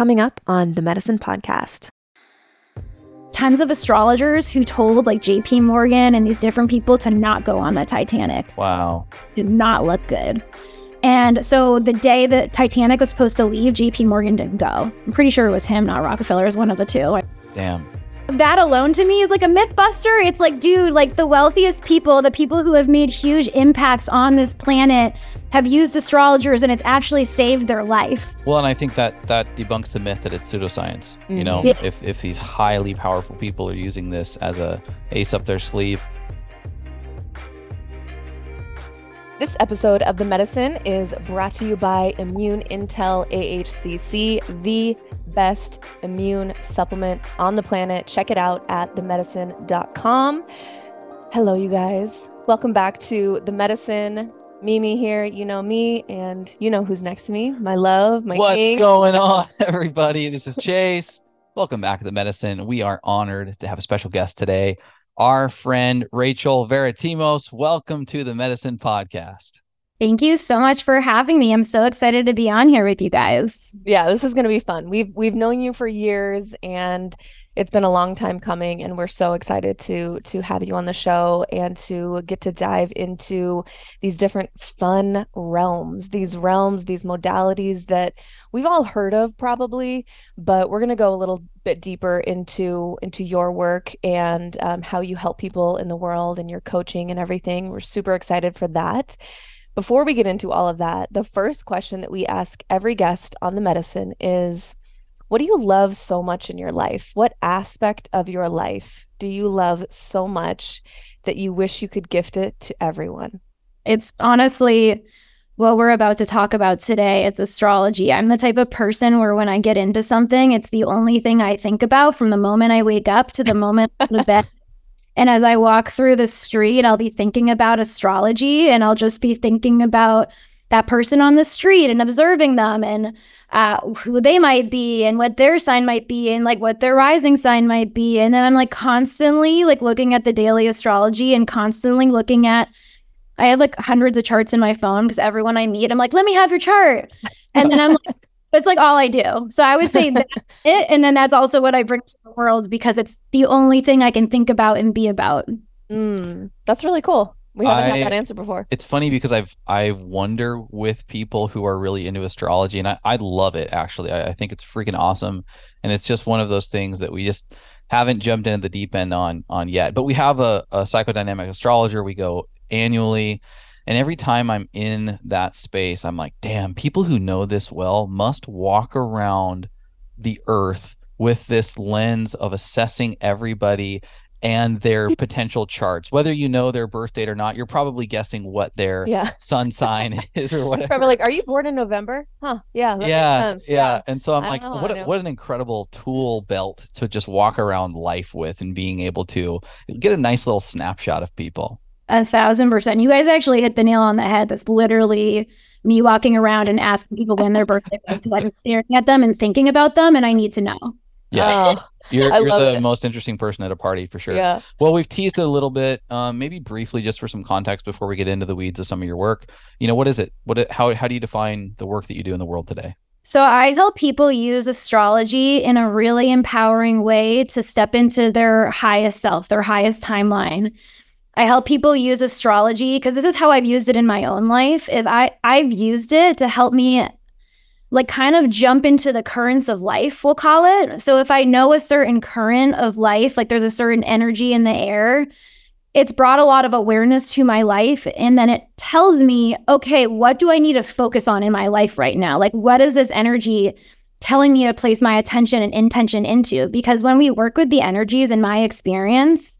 coming up on the Medicin Podcast. Tons of astrologers who told like JP Morgan and these different people to not go on the Titanic. Wow. Did not look good. And so the day that Titanic was supposed to leave, JP Morgan didn't go. I'm pretty sure it was him, not Rockefeller, is one of the two. Damn. That alone to me is like a myth buster. It's like, dude, like the wealthiest people, the people who have made huge impacts on this planet have used astrologers and it's actually saved their life. Well, and I think that that debunks the myth that it's pseudoscience. Mm-hmm. You know, Yeah. if if these highly powerful people are using this as a ace up their sleeve, This episode of The Medicin is brought to you by Immune Intel AHCC, the best immune supplement on the planet. Check it out at themedicine.com. Hello, you guys. Welcome back to The Medicin. Mimi here, you know me, and you know who's next to me. My love, my what's king. going on, everybody? This is Chase. Welcome back to the Medicin. We are honored to have a special guest today, our friend Rachel Varitimos. Welcome to the Medicin Podcast. Thank you so much for having me. I'm so excited to be on here with you guys. yeah, this is going to be fun. We've we've known you for years and it's been a long time coming and we're so excited to to have you on the show and to get to dive into these different fun realms, these realms, these modalities that we've all heard of probably, but we're going to go a little bit deeper into into your work and um, how you help people in the world and your coaching and everything. We're super excited for that. Before we get into all of that, the first question that we ask every guest on the Medicin is what do you love so much in your life? What aspect of your life do you love so much that you wish you could gift it to everyone? It's honestly what we're about to talk about today. It's astrology. I'm the type of person where when I get into something, it's the only thing I think about from the moment I wake up to the moment I go to bed. And as I walk through the street, I'll be thinking about astrology and I'll just be thinking about that person on the street and observing them and uh, who they might be and what their sign might be and like what their rising sign might be. And then I'm like constantly like looking at the daily astrology and constantly looking at I have like hundreds of charts in my phone because everyone I meet, I'm like, let me have your chart. And then I'm like, so it's like all I do. So I would say that's it. And then that's also what I bring to the world because it's the only thing I can think about and be about. Mm, that's really cool. We haven't I- had that answer before. It's funny because I've I wonder with people who are really into astrology, and I, I love it actually. I, I think it's freaking awesome, and it's just one of those things that we just haven't jumped into the deep end on on yet. But we have a, a psychodynamic astrologer. We go annually, and every time I'm in that space, I'm like, damn, people who know this well must walk around the earth with this lens of assessing everybody and their potential charts. Whether you know their birth date or not, you're probably guessing what their Yeah. sun sign is or whatever. Probably like, are you born in November? Huh. Yeah. That yeah, makes sense. yeah. And so I'm I like, know, what a, what an incredible tool belt to just walk around life with and being able to get a nice little snapshot of people. A thousand percent. You guys actually hit the nail on the head. That's literally me walking around and asking people when their birthday was because I'm staring at them and thinking about them and I need to know. Yeah, Oh, you're, you're the it. most interesting person at a party for sure. yeah. Well, we've teased it a little bit, um, maybe briefly, just for some context before we get into the weeds of some of your work. You know, what is it? What? How? How do you define the work that you do in the world today? So I help people use astrology in a really empowering way to step into their highest self, their highest timeline. I help people use astrology because this is how I've used it in my own life. If I I've used it to help me like kind of jump into the currents of life, we'll call it. So if I know a certain current of life, like there's a certain energy in the air, it's brought a lot of awareness to my life. And then it tells me, okay, what do I need to focus on in my life right now? Like, what is this energy telling me to place my attention and intention into? Because when we work with the energies, in my experience,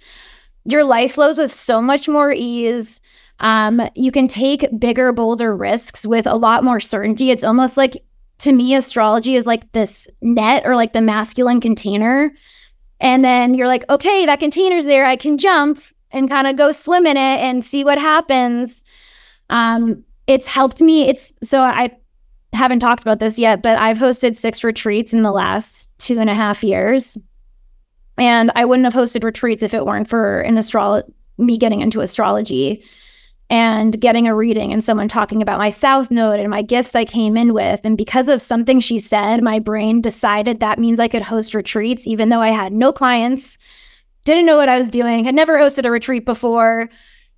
your life flows with so much more ease. Um, you can take bigger, bolder risks with a lot more certainty. It's almost like, to me, astrology is like this net or like the masculine container. And then you're like, okay, that container's there. I can jump and kind of go swim in it and see what happens. Um, it's helped me. It's so I haven't talked about this yet, but I've hosted six retreats in the last two and a half years. And I wouldn't have hosted retreats if it weren't for an astrology, me getting into astrology. and getting a reading and someone talking about my south node and my gifts I came in with. And because of something she said, my brain decided that means I could host retreats, even though I had no clients, didn't know what I was doing, had never hosted a retreat before,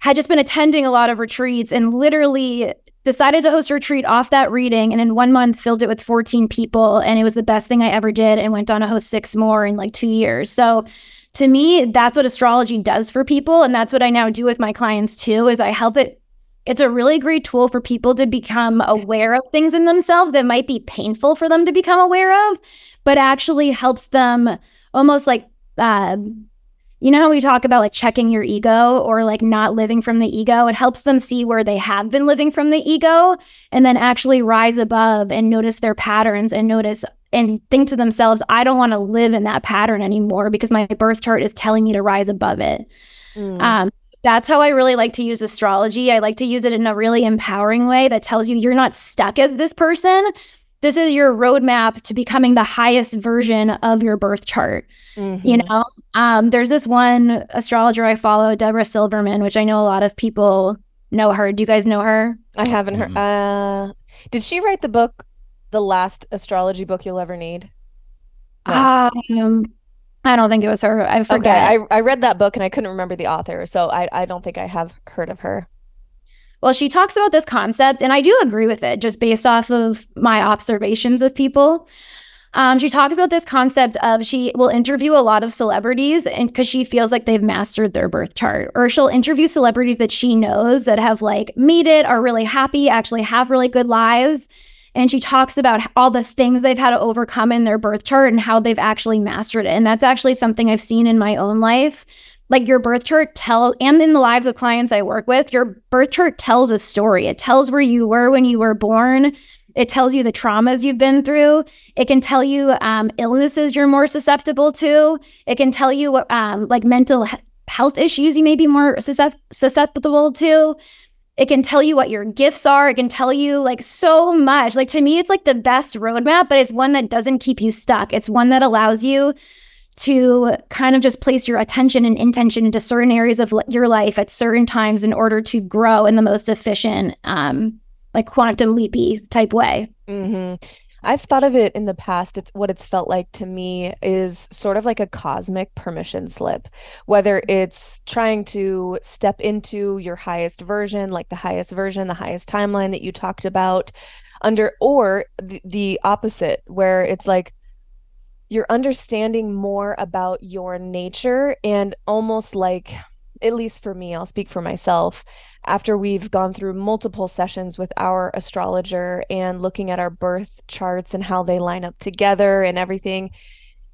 had just been attending a lot of retreats and literally decided to host a retreat off that reading and in one month filled it with 14 people and it was the best thing i ever did and went on to host six more in like two years. So to me that's what astrology does for people and that's what i now do with my clients too is i help it it's a really great tool for people to become aware of things in themselves that might be painful for them to become aware of but actually helps them almost like uh, you know how we talk about like checking your ego or like not living from the ego? It helps them see where they have been living from the ego and then actually rise above and notice their patterns and notice and think to themselves, I don't want to live in that pattern anymore because my birth chart is telling me to rise above it. Mm. Um, that's how I really like to use astrology. I like to use it in a really empowering way that tells you you're not stuck as this person. This is your roadmap to becoming the highest version of your birth chart. Mm-hmm. You know, um, there's this one astrologer I follow, Debra Silverman, which I know a lot of people know her. Do you guys know her? I haven't heard. Mm-hmm. Uh, did she write the book, The Last Astrology Book You'll Ever Need? No. Um, I don't think it was her. I forget. Okay, I, I read that book and I couldn't remember the author, so I, I don't think I have heard of her. Well, she talks about this concept, and I do agree with it just based off of my observations of people. Um, she talks about this concept of she will interview a lot of celebrities and because she feels like they've mastered their birth chart, or she'll interview celebrities that she knows that have like made it, are really happy, actually have really good lives. And she talks about all the things they've had to overcome in their birth chart and how they've actually mastered it. And that's actually something I've seen in my own life. Like your birth chart tell and in the lives of clients I work with, your birth chart tells a story. It tells where you were when you were born it tells you the traumas you've been through. It can tell you um, illnesses you're more susceptible to. It can tell you what, um, like mental health issues you may be more susceptible to. It can tell you what your gifts are. It can tell you like so much. Like to me, it's like the best roadmap, but it's one that doesn't keep you stuck. It's one that allows you to kind of just place your attention and intention into certain areas of your life at certain times in order to grow in the most efficient um, like quantum leapy type way. Mm-hmm. I've thought of it in the past. It's what it's felt like to me is sort of like a cosmic permission slip, whether it's trying to step into your highest version, like the highest version, the highest timeline that you talked about, under, or the, the opposite, where it's like you're understanding more about your nature and almost like, at least for me, I'll speak for myself after we've gone through multiple sessions with our astrologer and looking at our birth charts and how they line up together and everything,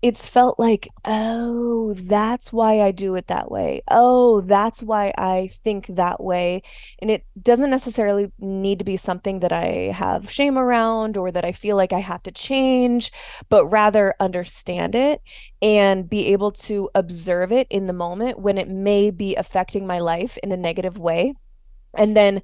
it's felt like, oh, that's why I do it that way. Oh, that's why I think that way. And it doesn't necessarily need to be something that I have shame around or that I feel like I have to change, but rather understand it and be able to observe it in the moment when it may be affecting my life in a negative way and then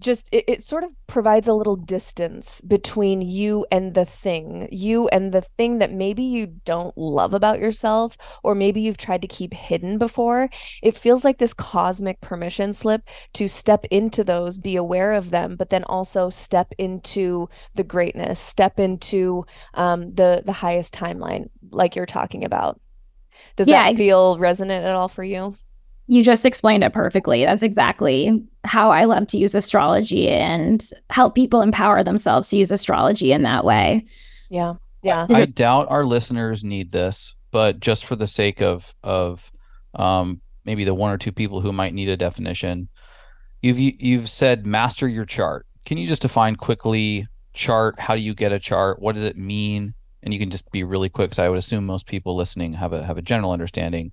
just it, it, sort of provides a little distance between you and the thing you and the thing that maybe you don't love about yourself or maybe you've tried to keep hidden before. It feels like this cosmic permission slip to step into those be aware of them but then also step into the greatness step into um, the the highest timeline like you're talking about. Does yeah, that feel resonant at all for you you just explained it perfectly. That's exactly how I love to use astrology and help people empower themselves to use astrology in that way. Yeah. Yeah. I doubt our listeners need this, but just for the sake of of um, maybe the one or two people who might need a definition, you've you've said master your chart. Can you just define quickly chart? How do you get a chart? What does it mean? And you can just be really quick, because I would assume most people listening have a have a general understanding.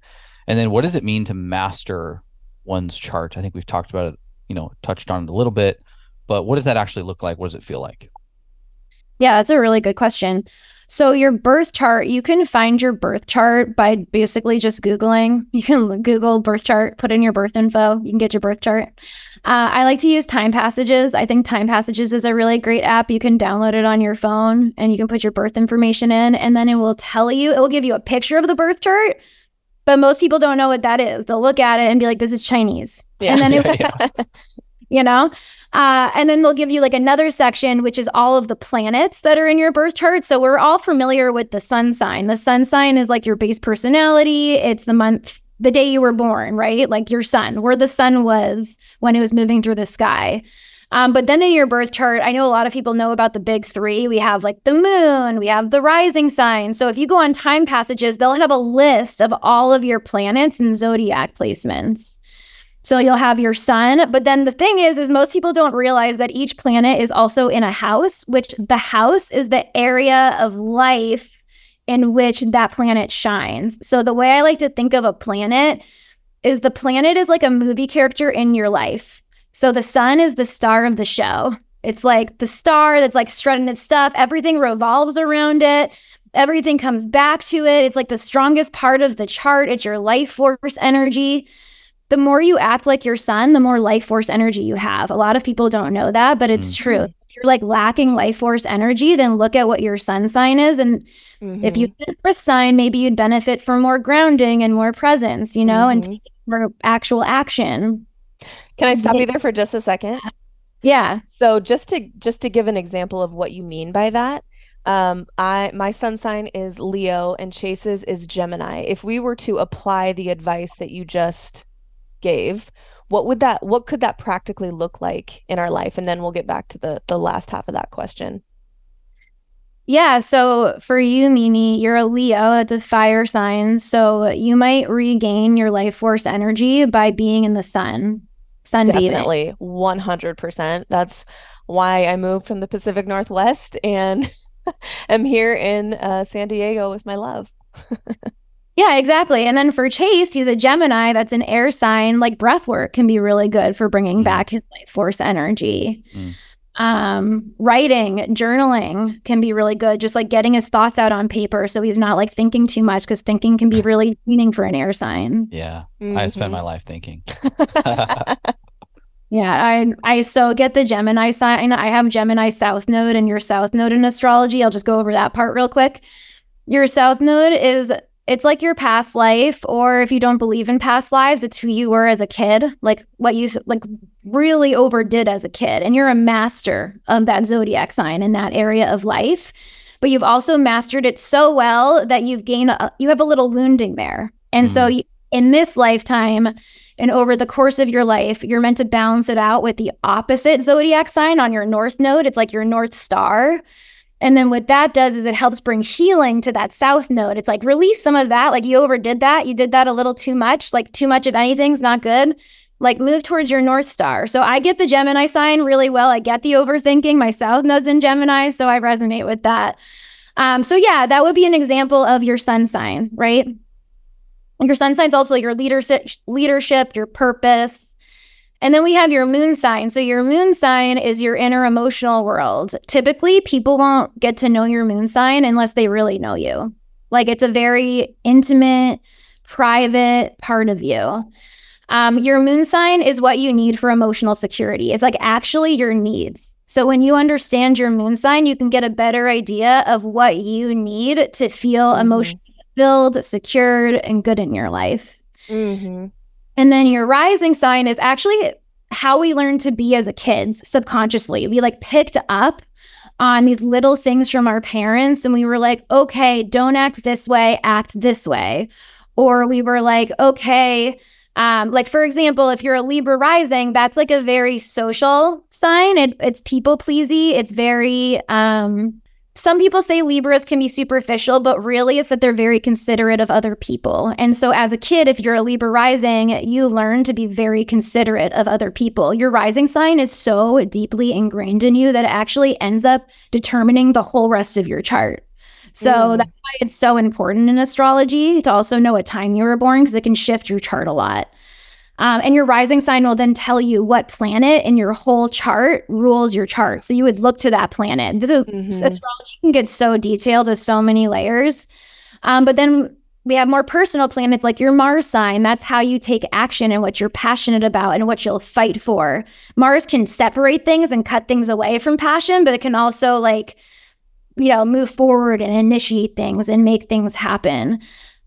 And then what does it mean to master one's chart? I think we've talked about it, you know, touched on it a little bit, but what does that actually look like? What does it feel like? Yeah, that's a really good question. So, your birth chart, you can find your birth chart by basically just Googling. You can Google birth chart, put in your birth info, you can get your birth chart. Uh, I like to use Time Passages. I think Time Passages is a really great app. You can download it on your phone and you can put your birth information in, and then it will tell you, it will give you a picture of the birth chart, but most people don't know what that is. They'll look at it and be like, this is Chinese. Yeah. And then it, you know? Uh, and then they'll give you like another section, which is all of the planets that are in your birth chart. So we're all familiar with the sun sign. The sun sign is like your base personality, it's the month, the day you were born, right? Like your sun, where the sun was when it was moving through the sky. Um, but then in your birth chart, I know a lot of people know about the big three. We have like the moon, we have the rising sign. So if you go on time passages, they'll have a list of all of your planets and zodiac placements. So you'll have your sun, but then the thing is is most people don't realize that each planet is also in a house, which the house is the area of life in which that planet shines. So the way I like to think of a planet is the planet is like a movie character in your life. So the sun is the star of the show. It's like the star that's like strutting its stuff. Everything revolves around it. Everything comes back to it. It's like the strongest part of the chart. It's your life force energy the more you act like your sun, the more life force energy you have. A lot of people don't know that, but it's mm-hmm. true. If you're like lacking life force energy, then look at what your sun sign is. And mm-hmm. if you earth sign, maybe you'd benefit from more grounding and more presence, you know, mm-hmm. and more actual action. Can I stop you there for just a second? Yeah. So just to just to give an example of what you mean by that, um, I my sun sign is Leo and Chase's is Gemini. If we were to apply the advice that you just gave what would that what could that practically look like in our life? And then we'll get back to the the last half of that question. Yeah. So for you mimi you're a leo. It's a fire sign. So you might regain your life force energy by being in the sun sun definitely 100% that's why i moved from the pacific northwest and am here in uh, san diego with my love Yeah, exactly. And then for Chase, he's a Gemini that's an air sign. Like breath work can be really good for bringing mm. back his life force energy. Mm. Um, writing, journaling can be really good. Just like getting his thoughts out on paper, so he's not like thinking too much because thinking can be really meaning for an air sign. Yeah, mm-hmm. I spend my life thinking. yeah, I I so get the Gemini sign. I have Gemini South Node and your South Node in astrology. I'll just go over that part real quick. Your South Node is it's like your past life or if you don't believe in past lives it's who you were as a kid like what you like really overdid as a kid. And you're a master of that zodiac sign in that area of life but you've also mastered it so well that you've gained a, you have a little wounding there. And mm. so you, in this lifetime and over the course of your life you're meant to balance it out with the opposite zodiac sign on your north node. It's like your north star and then what that does is it helps bring healing to that south node. It's like release some of that. Like you overdid that. You did that a little too much. Like too much of anything's not good. Like move towards your north star. So I get the Gemini sign really well. I get the overthinking. My south node's in Gemini, so I resonate with that. Um, so yeah, that would be an example of your sun sign, right? Your sun sign's also your leadership, leadership, your purpose, and then we have your moon sign. So your moon sign is your inner emotional world. Typically, people won't get to know your moon sign unless they really know you. Like it's a very intimate, private part of you. Um, your moon sign is what you need for emotional security. It's like actually your needs. So when you understand your moon sign, you can get a better idea of what you need to feel mm-hmm. emotionally filled, secured, and good in your life. Mm-hmm. And then your rising sign is actually how we learn to be as a kids subconsciously. We like picked up on these little things from our parents and we were like, okay, don't act this way, act this way. Or we were like, okay, um, like for example, if you're a Libra rising, that's like a very social sign. It, it's people pleasy. It's very um, some people say Libras can be superficial, but really it's that they're very considerate of other people. And so, as a kid, if you're a Libra rising, you learn to be very considerate of other people. Your rising sign is so deeply ingrained in you that it actually ends up determining the whole rest of your chart. So, mm. that's why it's so important in astrology to also know what time you were born because it can shift your chart a lot. Um, and your rising sign will then tell you what planet in your whole chart rules your chart. So you would look to that planet. This is mm-hmm. astrology can get so detailed with so many layers. Um, but then we have more personal planets like your Mars sign. That's how you take action and what you're passionate about and what you'll fight for. Mars can separate things and cut things away from passion, but it can also like, you know, move forward and initiate things and make things happen.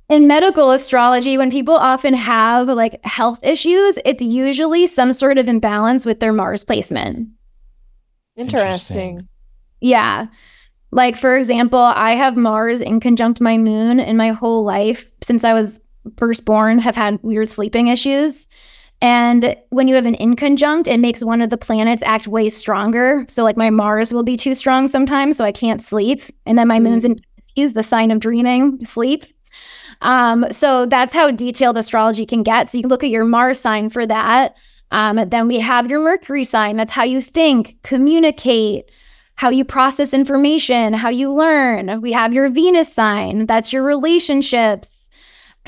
In medical astrology, when people often have like health issues, it's usually some sort of imbalance with their Mars placement. Interesting. Yeah. Like, for example, I have Mars inconjunct my moon, and my whole life since I was first born have had weird sleeping issues. And when you have an inconjunct, it makes one of the planets act way stronger. So, like, my Mars will be too strong sometimes, so I can't sleep. And then my hmm. moon's in Pisces, the sign of dreaming, sleep. Um, so that's how detailed astrology can get. So you can look at your Mars sign for that. Um, then we have your Mercury sign. That's how you think, communicate, how you process information, how you learn. We have your Venus sign. That's your relationships,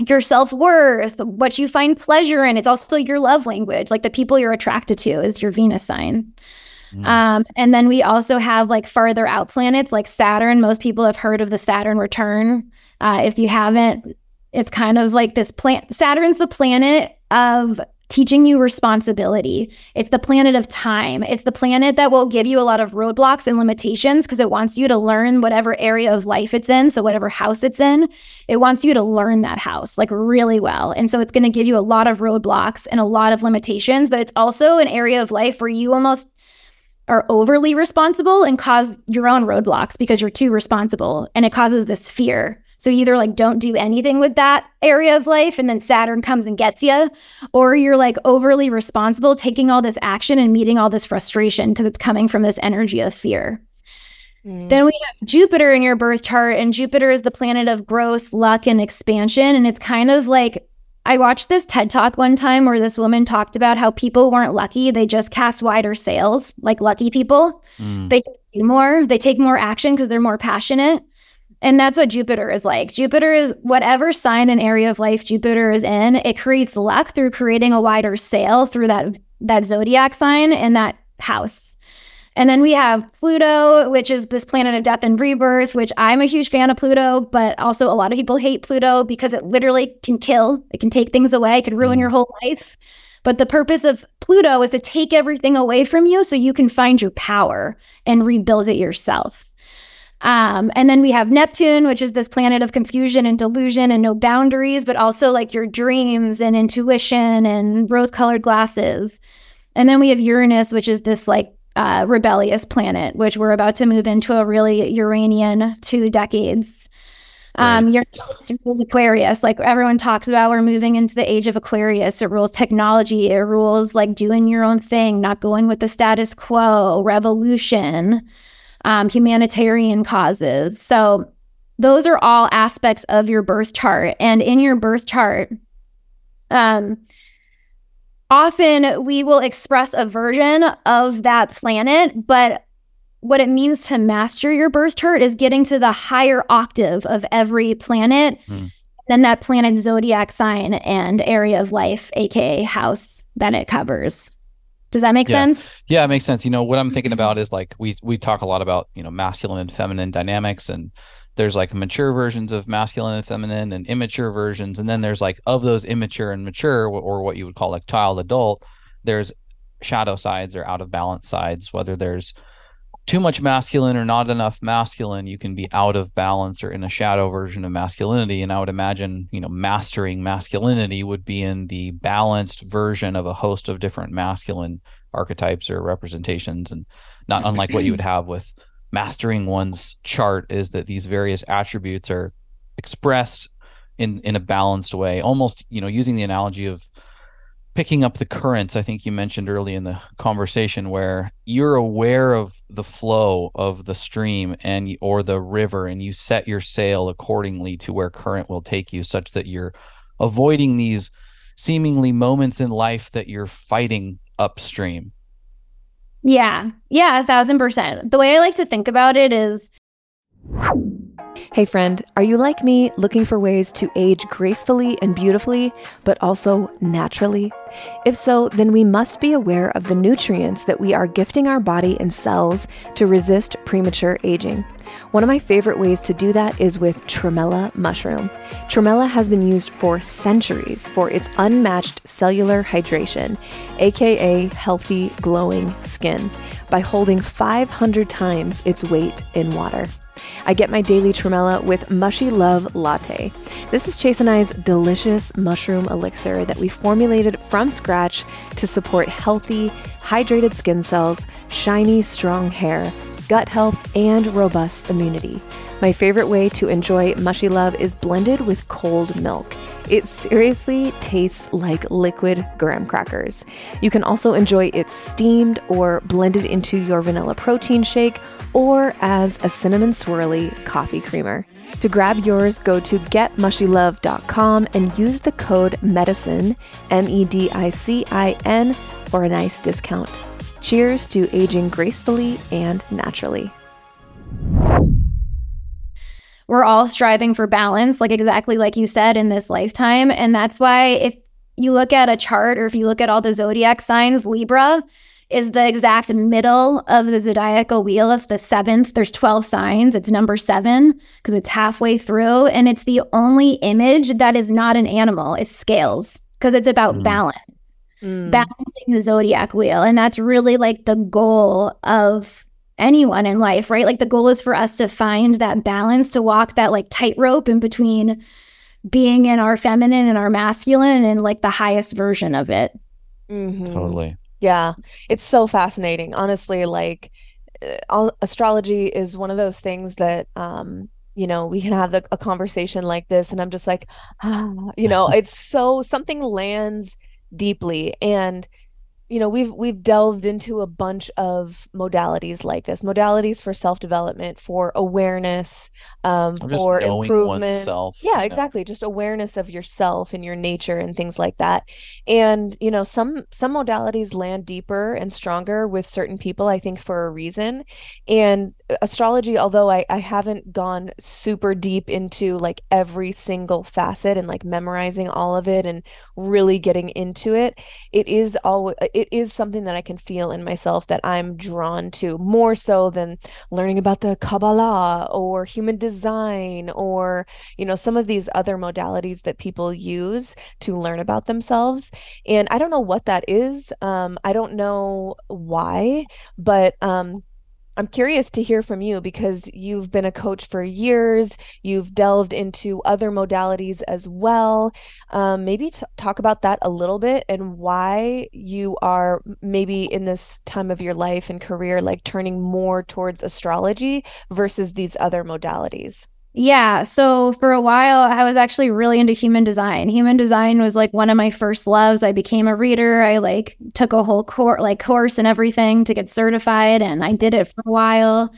your self worth, what you find pleasure in. It's also your love language. Like the people you're attracted to is your Venus sign. Mm. Um, and then we also have like farther out planets like Saturn. Most people have heard of the Saturn return. Uh, if you haven't, it's kind of like this planet. Saturn's the planet of teaching you responsibility. It's the planet of time. It's the planet that will give you a lot of roadblocks and limitations because it wants you to learn whatever area of life it's in. So, whatever house it's in, it wants you to learn that house like really well. And so, it's going to give you a lot of roadblocks and a lot of limitations, but it's also an area of life where you almost are overly responsible and cause your own roadblocks because you're too responsible. And it causes this fear. So either like don't do anything with that area of life and then Saturn comes and gets you, or you're like overly responsible, taking all this action and meeting all this frustration because it's coming from this energy of fear. Mm. Then we have Jupiter in your birth chart, and Jupiter is the planet of growth, luck, and expansion. And it's kind of like I watched this TED talk one time where this woman talked about how people weren't lucky. They just cast wider sails, like lucky people. Mm. They do more, they take more action because they're more passionate. And that's what Jupiter is like. Jupiter is whatever sign and area of life Jupiter is in, it creates luck through creating a wider sail through that that zodiac sign and that house. And then we have Pluto, which is this planet of death and rebirth, which I'm a huge fan of Pluto, but also a lot of people hate Pluto because it literally can kill, it can take things away, it can ruin mm. your whole life. But the purpose of Pluto is to take everything away from you so you can find your power and rebuild it yourself. Um, and then we have Neptune, which is this planet of confusion and delusion and no boundaries, but also like your dreams and intuition and rose colored glasses. And then we have Uranus, which is this like uh, rebellious planet, which we're about to move into a really Uranian two decades. Um, Uranus rules Aquarius, like everyone talks about. We're moving into the age of Aquarius. It rules technology. It rules like doing your own thing, not going with the status quo, revolution um, humanitarian causes. So those are all aspects of your birth chart. And in your birth chart, um, often we will express a version of that planet, but what it means to master your birth chart is getting to the higher octave of every planet. Mm. Then that planet zodiac sign and area of life, aka house that it covers. Does that make yeah. sense? Yeah, it makes sense. You know, what I'm thinking about is like we we talk a lot about, you know, masculine and feminine dynamics and there's like mature versions of masculine and feminine and immature versions and then there's like of those immature and mature or what you would call like child adult, there's shadow sides or out of balance sides whether there's too much masculine or not enough masculine, you can be out of balance or in a shadow version of masculinity. And I would imagine, you know, mastering masculinity would be in the balanced version of a host of different masculine archetypes or representations. And not unlike what you would have with mastering one's chart, is that these various attributes are expressed in in a balanced way, almost, you know, using the analogy of picking up the currents i think you mentioned early in the conversation where you're aware of the flow of the stream and or the river and you set your sail accordingly to where current will take you such that you're avoiding these seemingly moments in life that you're fighting upstream. Yeah. Yeah a thousand percent. The way i like to think about it is Hey, friend, are you like me looking for ways to age gracefully and beautifully, but also naturally? If so, then we must be aware of the nutrients that we are gifting our body and cells to resist premature aging. One of my favorite ways to do that is with tremella mushroom. Tremella has been used for centuries for its unmatched cellular hydration, aka healthy, glowing skin, by holding 500 times its weight in water. I get my daily tremella with Mushy Love Latte. This is Chase and I's delicious mushroom elixir that we formulated from scratch to support healthy, hydrated skin cells, shiny, strong hair, gut health, and robust immunity. My favorite way to enjoy Mushy Love is blended with cold milk. It seriously tastes like liquid graham crackers. You can also enjoy it steamed or blended into your vanilla protein shake or as a cinnamon swirly coffee creamer. To grab yours, go to getmushylove.com and use the code MEDICINE, M E D I C I N, for a nice discount. Cheers to aging gracefully and naturally we're all striving for balance, like exactly like you said in this lifetime. And that's why if you look at a chart or if you look at all the zodiac signs, Libra is the exact middle of the zodiacal wheel. It's the seventh. There's 12 signs. It's number seven because it's halfway through. And it's the only image that is not an animal, it's scales because it's about mm. balance. Mm. Balancing the zodiac wheel. And that's really like the goal of anyone in life, right? Like the goal is for us to find that balance, to walk that like tightrope in between being in our feminine and our masculine and like the highest version of it. Mm-hmm. Totally. Yeah. It's so fascinating. Honestly, like uh, astrology is one of those things that, um, you know, we can have the, a conversation like this, and I'm just like, ah, you know, it's so something lands deeply. And you know we've we've delved into a bunch of modalities like this. Modalities for self-development for awareness um, for improvement. oneself, yeah. exactly. Just awareness of yourself and your nature and things like that. And you know some some modalities land deeper and stronger with certain people i think for a reason. And astrology although I, I haven't gone super deep into like every single facet and like memorizing all of it and really getting into it it is all it is something that i can feel in myself that i'm drawn to more so than learning about the kabbalah or human design or you know some of these other modalities that people use to learn about themselves. And i don't know what that is um, i don't know why but um, I'm curious to hear from you because you've been a coach for years. You've delved into other modalities as well. Um, maybe t- talk about that a little bit and why you are maybe in this time of your life and career, like turning more towards astrology versus these other modalities. Yeah. So for a while, I was actually really into human design. Human design was like one of my first loves. I became a reader. I like took a whole course, like course and everything to get certified, and I did it for a while.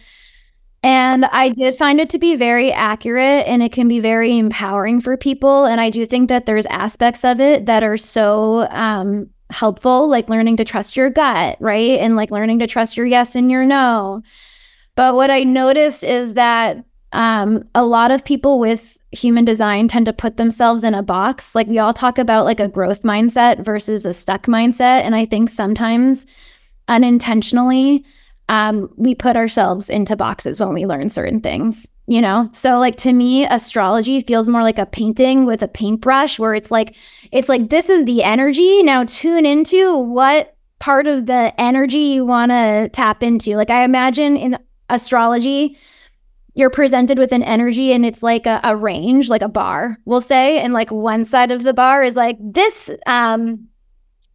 And I did find it to be very accurate and it can be very empowering for people. And I do think that there's aspects of it that are so um, helpful, like learning to trust your gut, right? And like learning to trust your yes and your no. But what I noticed is that um, a lot of people with human design tend to put themselves in a box. Like we all talk about like a growth mindset versus a stuck mindset. And I think sometimes unintentionally, um, we put ourselves into boxes when we learn certain things, you know? So like to me, astrology feels more like a painting with a paintbrush where it's like, it's like, this is the energy. Now tune into what part of the energy you want to tap into. Like I imagine in astrology, you're presented with an energy and it's like a, a, range like a bar we'll say. And like one side of the bar is like this um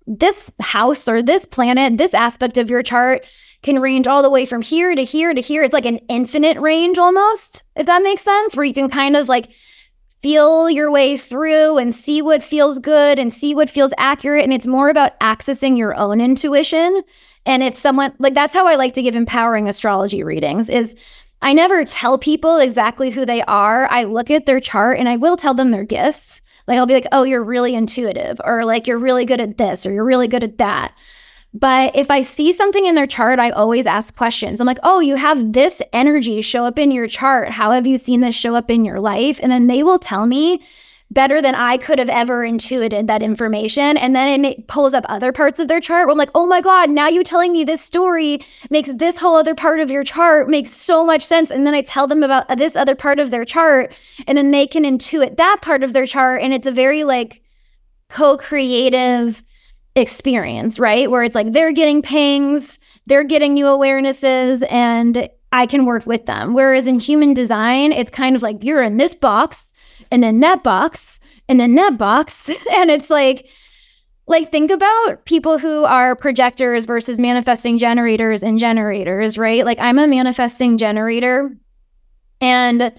this house or this planet this aspect of your chart can range all the way from here to here to here. It's like an infinite range almost if that makes sense where you can kind of like feel your way through and see what feels good and see what feels accurate. And it's more about accessing your own intuition. And if someone like that's how i like to give empowering astrology readings is I never tell people exactly who they are. I look at their chart and I will tell them their gifts. Like I'll be like, oh, you're really intuitive, or like you're really good at this, or you're really good at that. But if I see something in their chart, I always ask questions. I'm like, oh, you have this energy show up in your chart. How have you seen this show up in your life? And then they will tell me better than I could have ever intuited that information. And then it pulls up other parts of their chart where I'm like, oh my God, now you telling me this story makes this whole other part of your chart makes so much sense. And then I tell them about this other part of their chart, and then they can intuit that part of their chart. And it's a very like co creative experience, right? Where it's like they're getting pings, they're getting new awarenesses, and I can work with them. Whereas in human design, it's kind of like you're in this box and then that box and then that box. And it's like, like think about people who are projectors versus manifesting generators and generators, right? Like I'm a manifesting generator. And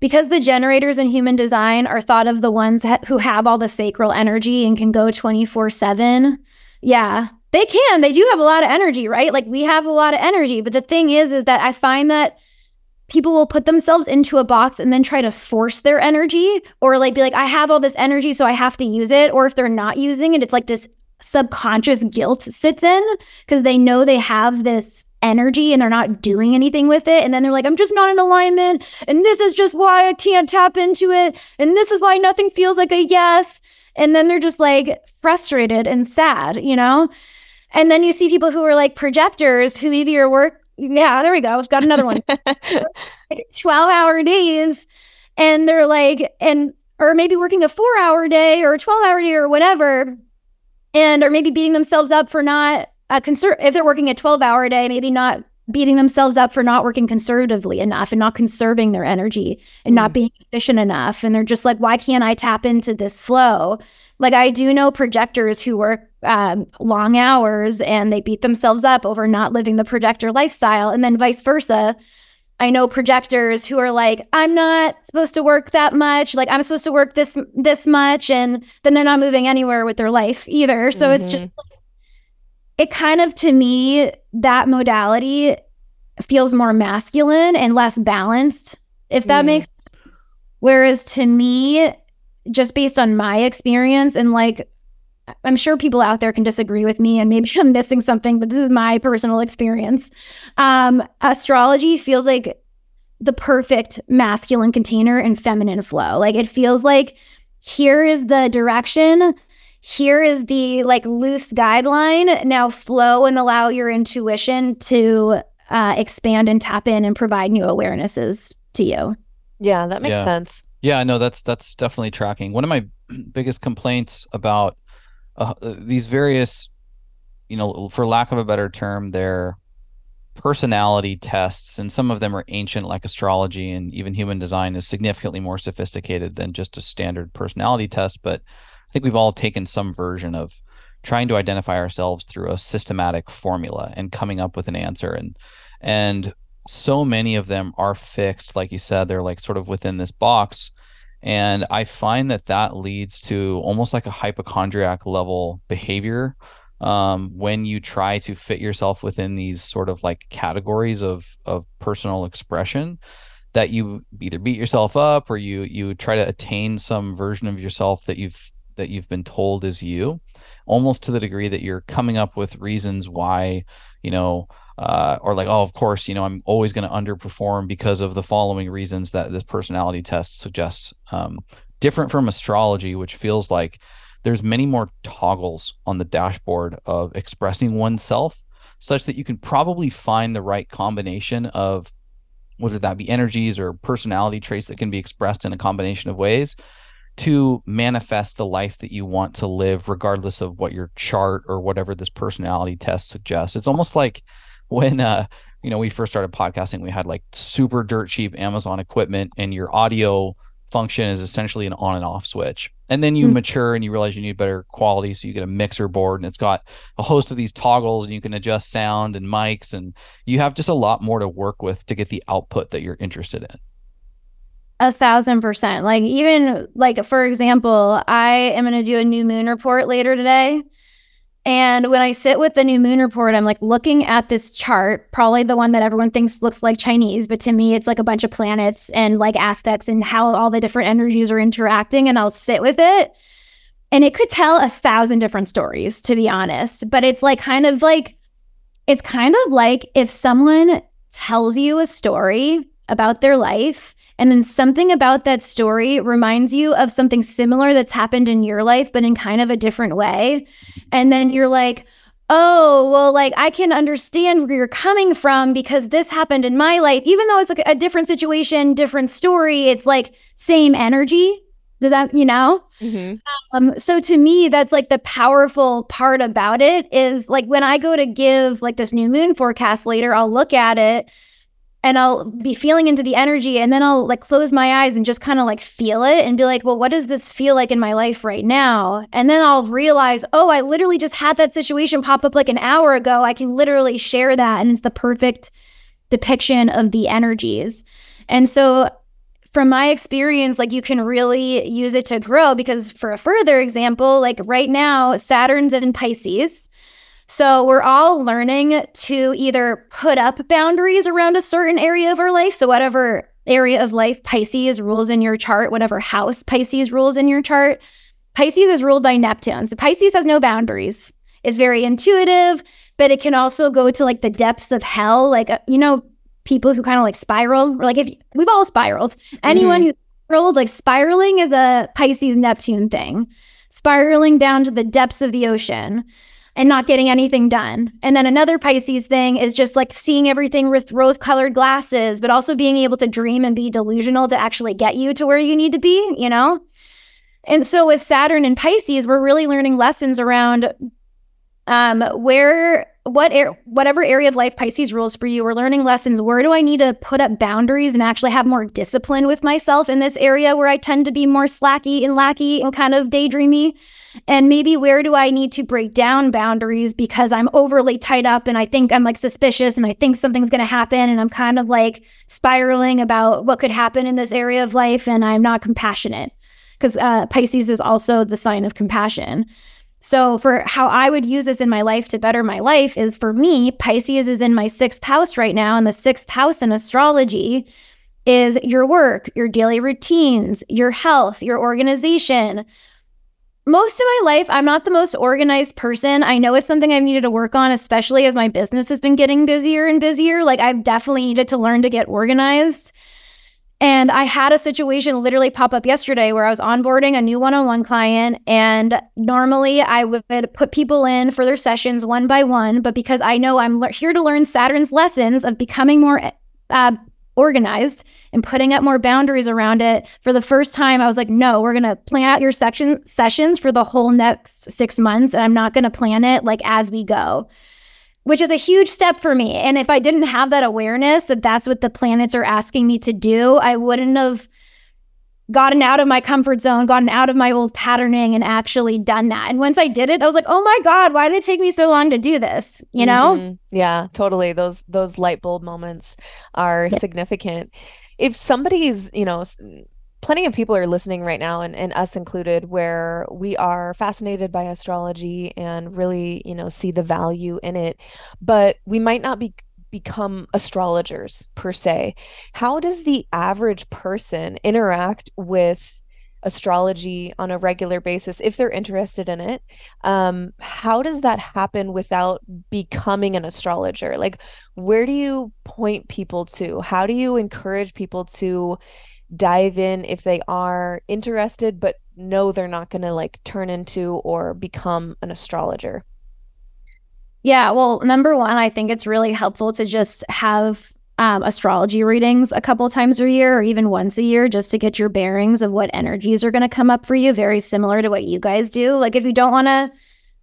because the generators in human design are thought of the ones ha- who have all the sacral energy and can go 24 7, yeah, they can. They do have a lot of energy, right? Like we have a lot of energy. But the thing is, is that I find that people will put themselves into a box and then try to force their energy or like be like, I have all this energy, so I have to use it. Or if they're not using it, it's like this subconscious guilt sits in because they know they have this energy and they're not doing anything with it. And then they're like, I'm just not in alignment. And this is just why I can't tap into it. And this is why nothing feels like a yes. And then they're just like frustrated and sad, you know? And then you see people who are like projectors who either your work yeah, there we go. I've got another one. 12 hour days. And they're like, and, or maybe working a four hour day or a 12 hour day or whatever. And, or maybe beating themselves up for not, uh, conser- if they're working a 12 hour day, maybe not beating themselves up for not working conservatively enough and not conserving their energy and mm. not being efficient enough. And they're just like, why can't I tap into this flow? Like, I do know projectors who work um, long hours and they beat themselves up over not living the projector lifestyle. And then vice versa. I know projectors who are like, I'm not supposed to work that much. Like I'm supposed to work this this much, and then they're not moving anywhere with their life either. So mm-hmm. it's just it kind of to me that modality feels more masculine and less balanced, if that mm. makes sense. Whereas to me, just based on my experience and like I'm sure people out there can disagree with me and maybe I'm missing something, but this is my personal experience. Um, astrology feels like the perfect masculine container and feminine flow. Like it feels like here is the direction, here is the like loose guideline. Now flow and allow your intuition to uh, expand and tap in and provide new awarenesses to you. Yeah, that makes yeah. sense. Yeah, no, that's that's definitely tracking. One of my biggest complaints about uh, these various, you know, for lack of a better term, they're personality tests, and some of them are ancient, like astrology, and even human design is significantly more sophisticated than just a standard personality test. But I think we've all taken some version of trying to identify ourselves through a systematic formula and coming up with an answer. And and so many of them are fixed. Like you said they're like sort of within this box and I find that that leads to almost like a hypochondriac level behavior um, when you try to fit yourself within these sort of like categories of of personal expression that you either beat yourself up or you you try to attain some version of yourself that you've that you've been told is you almost to the degree that you're coming up with reasons why you know uh, or like, oh, of course, you know, I'm always going to underperform because of the following reasons that this personality test suggests. Um, different from astrology, which feels like there's many more toggles on the dashboard of expressing oneself, such that you can probably find the right combination of whether that be energies or personality traits that can be expressed in a combination of ways to manifest the life that you want to live, regardless of what your chart or whatever this personality test suggests. It's almost like when uh you know we first started podcasting we had like super dirt cheap amazon equipment and your audio function is essentially an on and off switch. And then you mm-hmm. mature and you realize you need better quality so you get a mixer board and it's got a host of these toggles and you can adjust sound and mics and you have just a lot more to work with to get the output that you're interested in. A thousand percent. Like even like for example i am going to do a new moon report later today and when I sit with the new moon report, I'm like looking at this chart, probably the one that everyone thinks looks like Chinese, but to me, it's like a bunch of planets and like aspects and how all the different energies are interacting. And I'll sit with it. And it could tell a thousand different stories, to be honest. But it's like kind of like, it's kind of like if someone tells you a story about their life and then something about that story reminds you of something similar that's happened in your life, but in kind of a different way. And then you're like, oh, well, like I can understand where you're coming from because this happened in my life. Even though it's like a different situation, different story, it's like same energy. Does that, you know? Mm-hmm. Um, so to me, that's like the powerful part about it is like when I go to give like this new moon forecast later, I'll look at it and I'll be feeling into the energy and then I'll like close my eyes and just kind of like feel it and be like, well, what does this feel like in my life right now? And then I'll realize, oh, I literally just had that situation pop up like an hour ago. I can literally share that and it's the perfect depiction of the energies. And so from my experience, like you can really use it to grow because for a further example, like right now, Saturn's in Pisces. So we're all learning to either put up boundaries around a certain area of our life. So whatever area of life Pisces rules in your chart, whatever house Pisces rules in your chart, Pisces is ruled by Neptune. So Pisces has no boundaries. It's very intuitive, but it can also go to like the depths of hell. Like, uh, you know, people who kind of like spiral, or like if we've all spiraled. Anyone mm-hmm. who spiraled, like spiraling is a Pisces Neptune thing, spiraling down to the depths of the ocean and not getting anything done. And then another Pisces thing is just like seeing everything with rose colored glasses, but also being able to dream and be delusional to actually get you to where you need to be, you know? And so with Saturn and Pisces, we're really learning lessons around um, where what air, whatever area of life Pisces rules for you, we're learning lessons. Where do I need to put up boundaries and actually have more discipline with myself in this area where I tend to be more slacky and lacky and kind of daydreamy? And maybe where do I need to break down boundaries because I'm overly tied up and I think I'm like suspicious and I think something's going to happen and I'm kind of like spiraling about what could happen in this area of life and I'm not compassionate because uh, Pisces is also the sign of compassion. So, for how I would use this in my life to better my life is for me, Pisces is in my sixth house right now. And the sixth house in astrology is your work, your daily routines, your health, your organization. Most of my life, I'm not the most organized person. I know it's something I've needed to work on, especially as my business has been getting busier and busier. Like, I've definitely needed to learn to get organized. And I had a situation literally pop up yesterday where I was onboarding a new one on one client. And normally I would put people in for their sessions one by one. But because I know I'm le- here to learn Saturn's lessons of becoming more uh, organized and putting up more boundaries around it, for the first time, I was like, no, we're going to plan out your section sessions for the whole next six months. And I'm not going to plan it like as we go which is a huge step for me. And if I didn't have that awareness that that's what the planets are asking me to do, I wouldn't have gotten out of my comfort zone, gotten out of my old patterning and actually done that. And once I did it, I was like, "Oh my god, why did it take me so long to do this?" You know? Mm-hmm. Yeah, totally. Those those light bulb moments are yeah. significant. If somebody's, you know, plenty of people are listening right now and, and us included where we are fascinated by astrology and really you know see the value in it. But we might not be become astrologers per se. How does the average person interact with astrology on a regular basis if they're interested in it? Um, how does that happen without becoming an astrologer? Like where do you point people to? How do you encourage people to dive in if they are interested but know they're not going to like turn into or become an astrologer. Yeah well number one i think it's really helpful to just have um, astrology readings a couple times a year or even once a year just to get your bearings of what energies are going to come up for you very similar to what you guys do. Like if you don't want to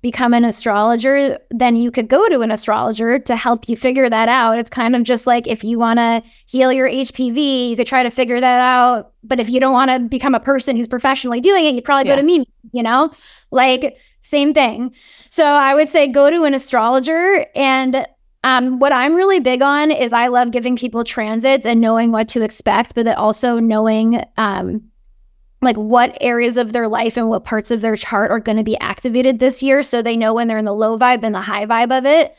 become an astrologer, then you could go to an astrologer to help you figure that out. It's kind of just like if you want to heal your HPV, you could try to figure that out. But if you don't want to become a person who's professionally doing it, you'd probably yeah. go to me, you know? Like, same thing. So I would say go to an astrologer. And um, what I'm really big on is I love giving people transits and knowing what to expect, but then also knowing um, like what areas of their life and what parts of their chart are going to be activated this year so they know when they're in the low vibe and the high vibe of it.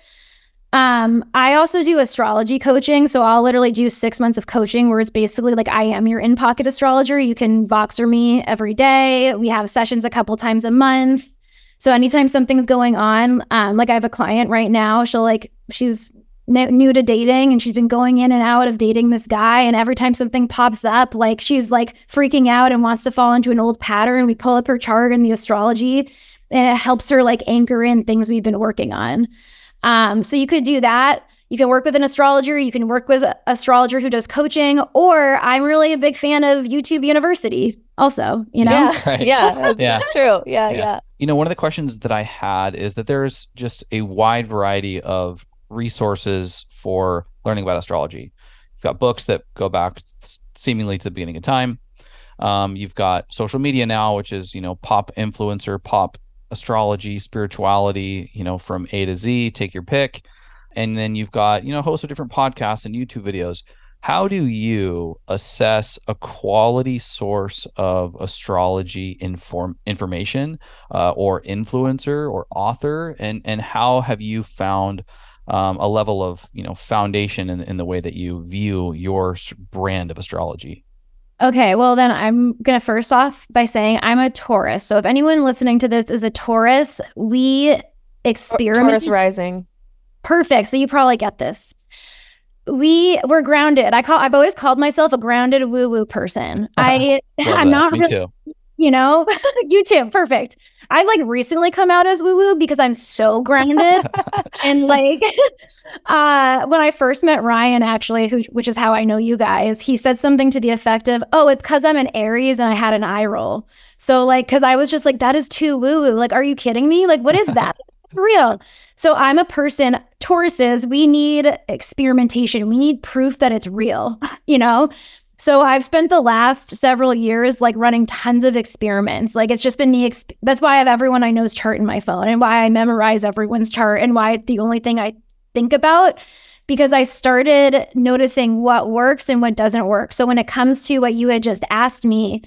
Um, I also do astrology coaching. So I'll literally do six months of coaching where it's basically like I am your in pocket astrologer. You can Voxer me every day. We have sessions a couple times a month. So anytime something's going on, um, like I have a client right now, she'll like, she's new to dating and she's been going in and out of dating this guy and every time something pops up like she's like freaking out and wants to fall into an old pattern. We pull up her chart and the astrology and it helps her like anchor in things we've been working on. Um, so you could do that. You can work with an astrologer. You can work with an astrologer who does coaching or i'm really a big fan of youtube university also you know? Yeah. Right. yeah, yeah. that's true. Yeah, yeah. yeah. You know one of the questions that i had is that there's just a wide variety of resources for learning about astrology you've got books that go back seemingly to the beginning of time. Um, you've got social media now, which is you know pop influencer, pop astrology, spirituality, you know from A to Z. Take your pick, and then you've got you know a host of different podcasts and YouTube videos. How do you assess a quality source of astrology inform information uh, or influencer or author, and and how have you found um, a level of you know foundation in, in the way that you view your brand of astrology? Okay, well then I'm gonna first off by saying I'm a Taurus. So if anyone listening to this is a Taurus, we experiment. Taurus rising. Perfect. So you probably get this. We were grounded. I call. I've always called myself a grounded woo woo person. I I'm that. not. Me really, too. You know, you too. Perfect. I like recently come out as woo woo because I'm so grounded and like uh when I first met Ryan actually who, which is how I know you guys he said something to the effect of oh it's cuz I'm an Aries and I had an eye roll. So like cuz I was just like that is too woo woo like are you kidding me? Like what is that? real. So I'm a person Tauruses we need experimentation. We need proof that it's real, you know? So I've spent the last several years like running tons of experiments. Like it's just been the exp- that's why I have everyone I know's chart in my phone and why I memorize everyone's chart and why it's the only thing I think about because I started noticing what works and what doesn't work. So when it comes to what you had just asked me,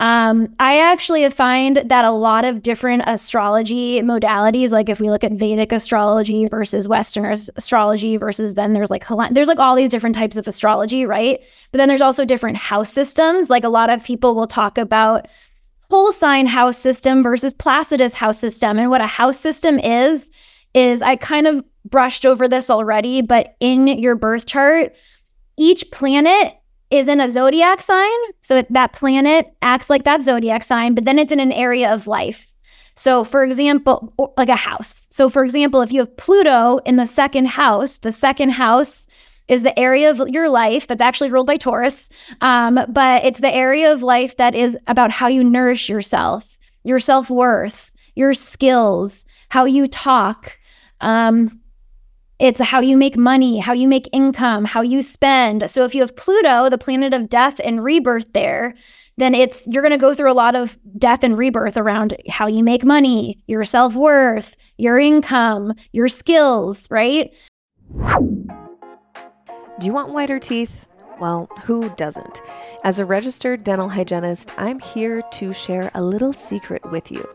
um, I actually find that a lot of different astrology modalities, like if we look at Vedic astrology versus Western astrology versus then there's like there's like all these different types of astrology, right? But then there's also different house systems. Like a lot of people will talk about whole sign house system versus Placidus house system, and what a house system is is I kind of brushed over this already, but in your birth chart, each planet is in a zodiac sign. So that planet acts like that zodiac sign, but then it's in an area of life. So, for example, like a house. So, for example, if you have Pluto in the second house, the second house is the area of your life that's actually ruled by Taurus, um, but it's the area of life that is about how you nourish yourself, your self worth, your skills, how you talk. Um, it's how you make money, how you make income, how you spend. So if you have Pluto, the planet of death and rebirth there, then it's you're going to go through a lot of death and rebirth around how you make money, your self-worth, your income, your skills, right? Do you want whiter teeth? Well, who doesn't? As a registered dental hygienist, I'm here to share a little secret with you.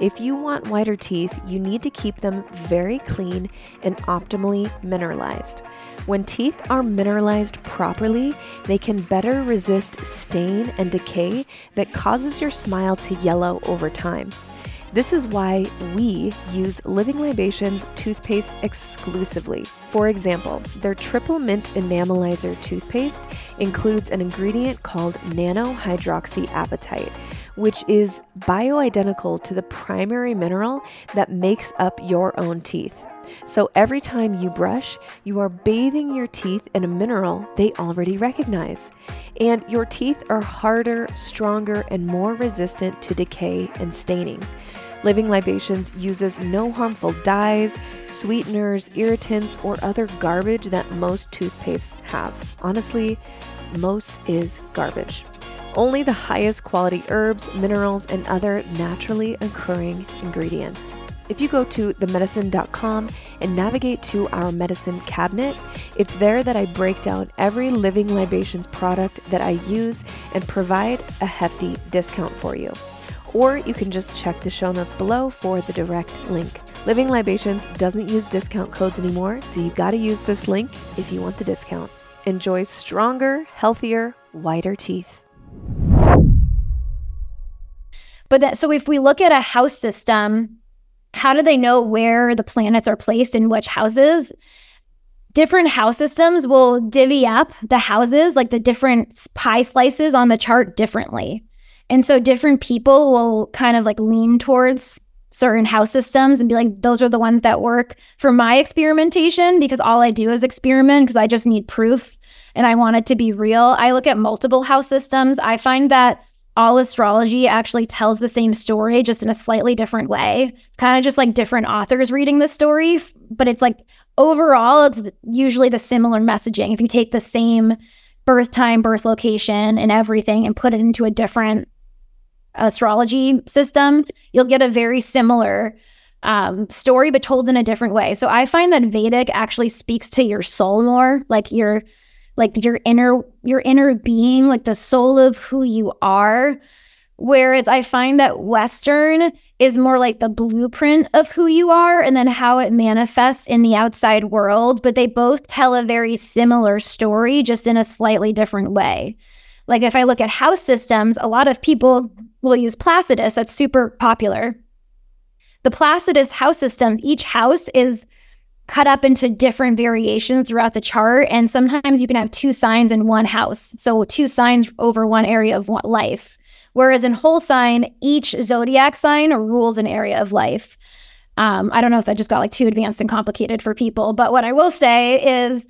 If you want whiter teeth, you need to keep them very clean and optimally mineralized. When teeth are mineralized properly, they can better resist stain and decay that causes your smile to yellow over time. This is why we use Living Libations toothpaste exclusively. For example, their Triple Mint Enamelizer toothpaste includes an ingredient called nanohydroxyapatite, which is bioidentical to the primary mineral that makes up your own teeth. So every time you brush, you are bathing your teeth in a mineral they already recognize. And your teeth are harder, stronger, and more resistant to decay and staining. Living Libations uses no harmful dyes, sweeteners, irritants, or other garbage that most toothpastes have. Honestly, most is garbage. Only the highest quality herbs, minerals, and other naturally occurring ingredients. If you go to themedicin.com and navigate to our Medicin Cabinet, it's there that I break down every Living Libations product that I use and provide a hefty discount for you or you can just check the show notes below for the direct link. Living Libations doesn't use discount codes anymore, so you gotta use this link if you want the discount. Enjoy stronger, healthier, whiter teeth. But that, so if we look at a house system, how do they know where the planets are placed in which houses? Different house systems will divvy up the houses, like the different pie slices on the chart differently. And so different people will kind of like lean towards certain house systems and be like, those are the ones that work for my experimentation because all I do is experiment because I just need proof and I want it to be real. I look at multiple house systems. I find that all astrology actually tells the same story, just in a slightly different way. It's kind of just like different authors reading the story, but it's like overall, it's usually the similar messaging. If you take the same birth time, birth location, and everything and put it into a different astrology system, you'll get a very similar um, story, but told in a different way. So I find that Vedic actually speaks to your soul more, like your like your inner your inner being, like the soul of who you are. Whereas I find that Western is more like the blueprint of who you are and then how it manifests in the outside world. But they both tell a very similar story, just in a slightly different way. Like if I look at house systems, a lot of people will use Placidus, that's super popular. The Placidus house systems, each house is cut up into different variations throughout the chart. And sometimes you can have two signs in one house. So, two signs over one area of life. Whereas in whole sign, each zodiac sign rules an area of life. Um, I don't know if that just got like too advanced and complicated for people, but what I will say is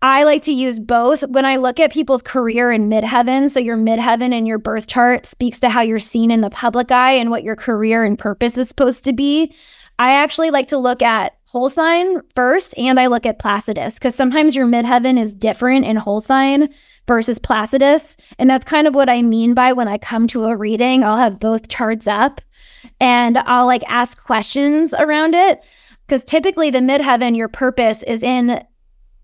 I like to use both when I look at people's career in midheaven. So, your midheaven and your birth chart speaks to how you're seen in the public eye and what your career and purpose is supposed to be. I actually like to look at whole sign first and I look at Placidus because sometimes your midheaven is different in whole sign versus Placidus. And that's kind of what I mean by when I come to a reading, I'll have both charts up and I'll like ask questions around it. Because typically, the midheaven, your purpose is in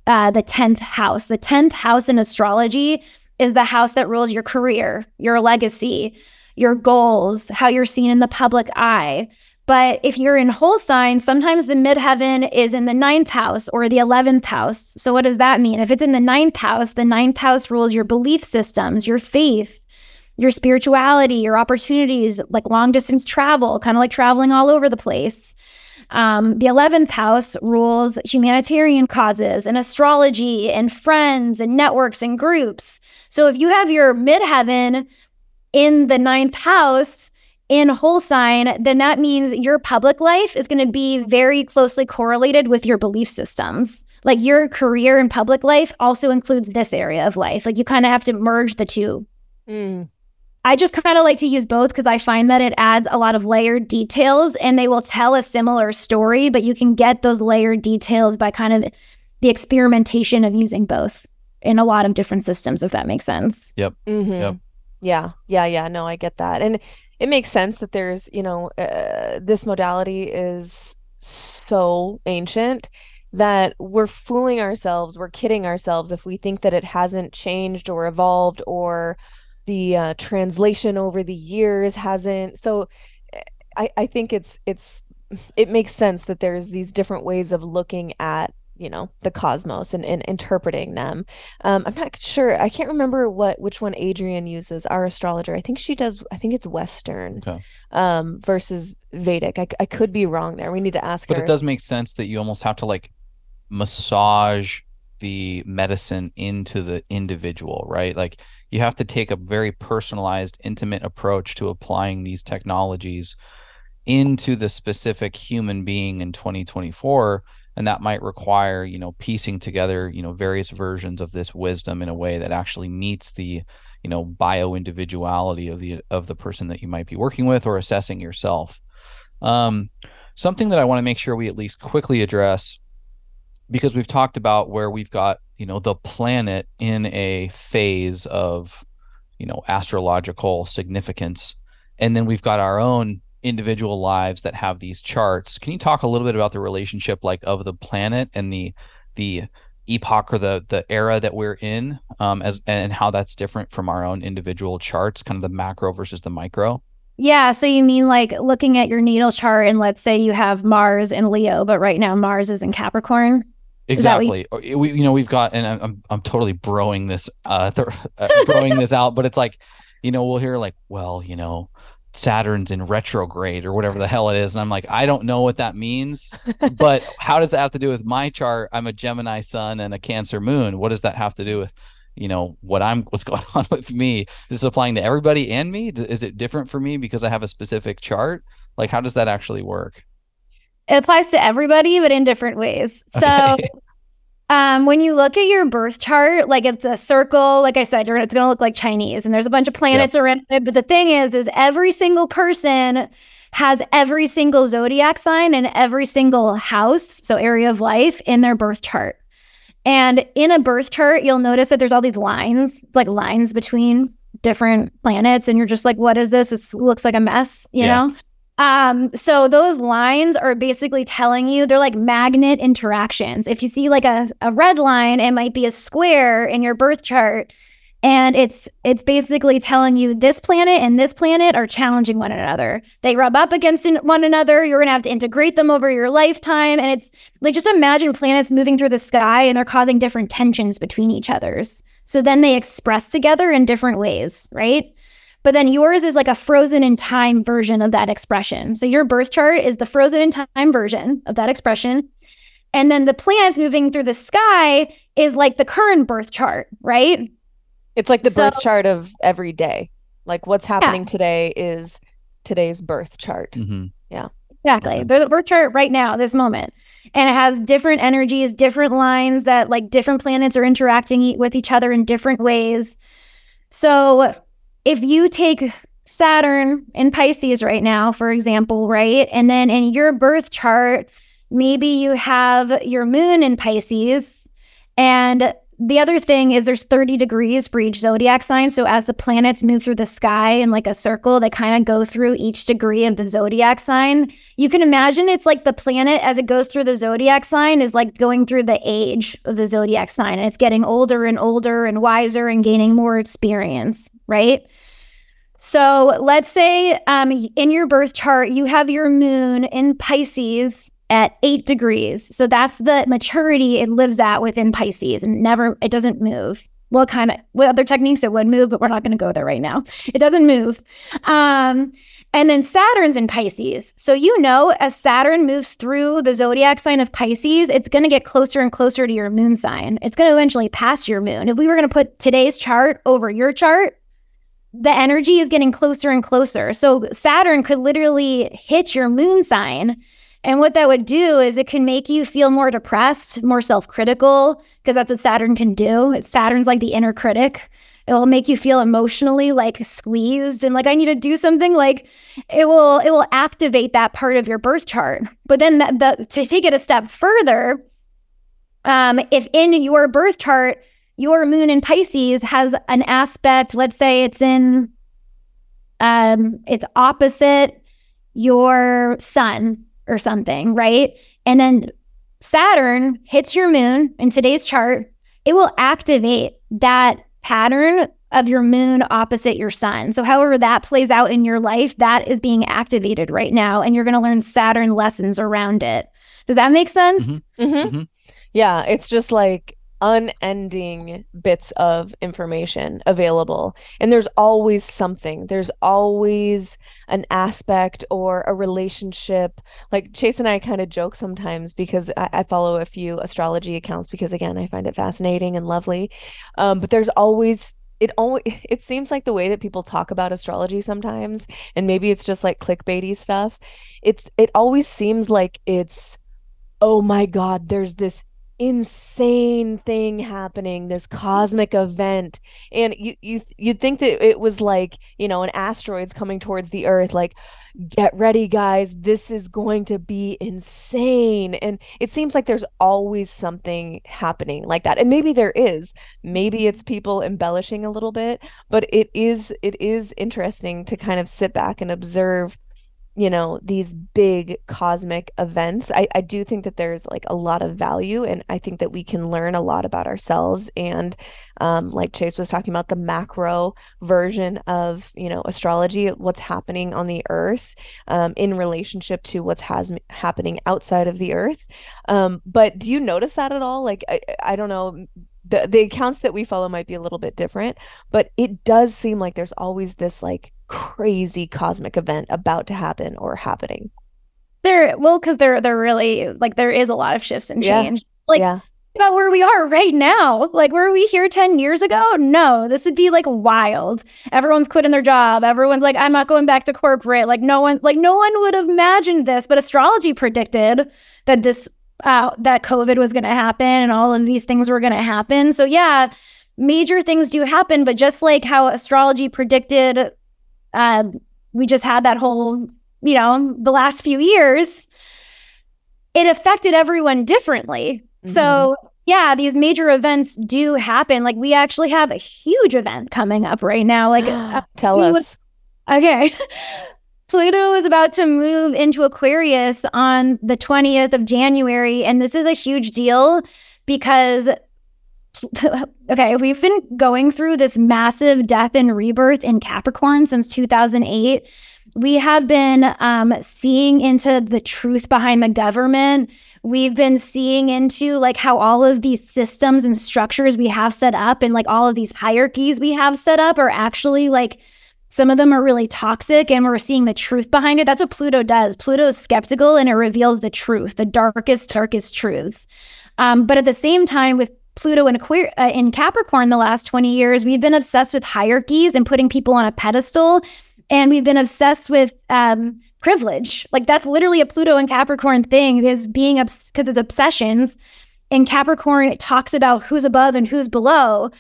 uh, the 10th house. The 10th house in astrology is the house that rules your career, your legacy, your goals, how you're seen in the public eye. But if you're in whole sign, sometimes the midheaven is in the ninth house or the 11th house. So, what does that mean? If it's in the ninth house, the ninth house rules your belief systems, your faith, your spirituality, your opportunities, like long distance travel, kind of like traveling all over the place. Um, the 11th house rules humanitarian causes and astrology and friends and networks and groups. So if you have your midheaven in the ninth house in whole sign, then that means your public life is going to be very closely correlated with your belief systems. Like your career and public life also includes this area of life. Like you kind of have to merge the two. Mm. I just kind of like to use both because I find that it adds a lot of layered details and they will tell a similar story, but you can get those layered details by kind of the experimentation of using both in a lot of different systems, if that makes sense. Yep. Mm-hmm. Yep. Yeah. Yeah. Yeah. No, I get that. And it makes sense that there's, you know, uh, this modality is so ancient that we're fooling ourselves, we're kidding ourselves if we think that it hasn't changed or evolved or the uh, translation over the years hasn't. So eh, I, I think it's it's it makes sense that there's these different ways of looking at you know the cosmos and, and interpreting them. Um, i'm not sure i can't remember what which one adrian uses our astrologer. I think she does i think it's western okay. um, versus vedic. I, I could be wrong there. We need to ask but her. it does make sense that you almost have to like massage the medicine into the individual right? Like you have to take a very personalized, intimate approach to applying these technologies into the specific human being in 2024 and that might require you know piecing together you know various versions of this wisdom in a way that actually meets the you know bio individuality of the of the person that you might be working with or assessing yourself. Um, something that i want to make sure we at least quickly address because we've talked about where we've got you know the planet in a phase of you know astrological significance and then we've got our own individual lives that have these charts. Can you talk a little bit about the relationship like of the planet and the the epoch or the the era that we're in um as and how that's different from our own individual charts kind of the macro versus the micro? Yeah so you mean like looking at your natal chart and let's say you have mars in leo but right now mars is in capricorn? Exactly. You-, we, you know, we've got, and I'm, I'm totally broing this, uh, th- uh broing this out, but it's like, you know, we'll hear like, well, you know, Saturn's in retrograde or whatever the hell it is. And I'm like, I don't know what that means, but how does that have to do with my chart? I'm a Gemini sun and a Cancer moon. What does that have to do with, you know, what I'm, what's going on with me? Is this applying to everybody and me? Is it different for me because I have a specific chart? Like, how does that actually work? It applies to everybody, but in different ways. So, okay. um, when you look at your birth chart, like it's a circle, like I said, it's going to look like Chinese, and there's a bunch of planets around it. But the thing is, is every single person has every single zodiac sign and every single house, so area of life, in their birth chart. And in a birth chart, you'll notice that there's all these lines, like lines between different planets, and you're just like, "What is this? It looks like a mess," you yeah. know. Um, so those lines are basically telling you they're like magnet interactions. If you see like a, a red line, it might be a square in your birth chart. And it's it's basically telling you this planet and this planet are challenging one another. They rub up against one another. You're gonna have to integrate them over your lifetime. And it's like just imagine planets moving through the sky and they're causing different tensions between each other's. So then they express together in different ways, right? But then yours is like a frozen in time version of that expression. So your birth chart is the frozen in time version of that expression. And then the planets moving through the sky is like the current birth chart, right? It's like the so, birth chart of every day. Like what's happening yeah. today is today's birth chart. Mm-hmm. Yeah. Exactly. There's a birth chart right now, this moment. And it has different energies, different lines that like different planets are interacting with each other in different ways. So if you take Saturn in Pisces right now, for example, right? And then in your birth chart, maybe you have your moon in Pisces. And the other thing is there's 30 degrees for each zodiac sign. So as the planets move through the sky in like a circle, they kind of go through each degree of the zodiac sign. You can imagine it's like the planet as it goes through the zodiac sign is like going through the age of the zodiac sign. And it's getting older and older and wiser and gaining more experience, right? So let's say um, in your birth chart, you have your moon in Pisces at eight degrees. So that's the maturity it lives at within Pisces and never, it doesn't move. Well, kind of with other techniques, it would move, but we're not going to go there right now. It doesn't move. Um, and then Saturn's in Pisces. So, you know, as Saturn moves through the zodiac sign of Pisces, it's going to get closer and closer to your moon sign. It's going to eventually pass your moon. If we were going to put today's chart over your chart, the energy is getting closer and closer. So, Saturn could literally hit your moon sign and what that would do is it can make you feel more depressed, more self critical, because that's what Saturn can do. It's Saturn's like the inner critic. It'll make you feel emotionally like squeezed and like I need to do something. Like it will it will activate that part of your birth chart. But then the, to take it a step further, um, if in your birth chart your moon in Pisces has an aspect, let's say it's in um, it's opposite your sun or something, right? And then Saturn hits your moon in today's chart, it will activate that pattern of your moon opposite your sun. So, however that plays out in your life, that is being activated right now. And you're going to learn Saturn lessons around it. Does that make sense? Mm-hmm. Mm-hmm. Mm-hmm. Yeah. It's just like unending bits of information available. And there's always something, there's always an aspect or a relationship. Like Chase and I kind of joke sometimes because I, I, follow a few astrology accounts because, again, I find it fascinating and lovely. Um, but there's always it only it seems like the way that people talk about astrology sometimes and maybe it's just like clickbaity stuff it's it always seems like it's oh my god there's this insane thing happening this cosmic event. And you you you'd think that it was like you know an asteroid's coming towards the earth like get ready guys. This is going to be insane. And it seems like there's always something happening like that. And maybe there is. Maybe it's people embellishing a little bit but it is it is interesting to kind of sit back and observe you know these big cosmic events I, I do think that there's like a lot of value and i think that we can learn a lot about ourselves and um, like chase was talking about the macro version of you know astrology what's happening on the earth um, in relationship to what's has happening outside of the earth. Um, but do you notice that at all? Like I, I don't know the, the accounts that we follow might be a little bit different but it does seem like there's always this like crazy cosmic event about to happen or happening. There, well, because there, there really like there is a lot of shifts and change. Yeah. Like yeah. about where we are right now. Like were we here ten years ago? No, this would be like wild. Everyone's quitting their job. Everyone's like, I'm not going back to corporate. Like no one, like no one would have imagined this. But astrology predicted that this uh, that COVID was going to happen and all of these things were going to happen. So, yeah, major things do happen. But just like how astrology predicted, uh, we just had that whole, you know, the last few years, it affected everyone differently. Mm-hmm. So, yeah, these major events do happen. Like, we actually have a huge event coming up right now. Like, uh, tell us. okay. Pluto is about to move into Aquarius on the 20th of January. And this is a huge deal because, okay, we've been going through this massive death and rebirth in Capricorn since 2008. We have been um, seeing into the truth behind the government. We've been seeing into like how all of these systems and structures we have set up and like all of these hierarchies we have set up are actually like some of them are really toxic and we're seeing the truth behind it. That's what Pluto does. Pluto is skeptical and it reveals the truth, the darkest, darkest truths. Um, but at the same time, with Pluto in, Aquir- uh, in Capricorn the last 20 years, we've been obsessed with hierarchies and putting people on a pedestal. And we've been obsessed with um, privilege. Like that's literally a Pluto and Capricorn thing is being because obs- it's obsessions. In Capricorn, it talks about who's above and who's below.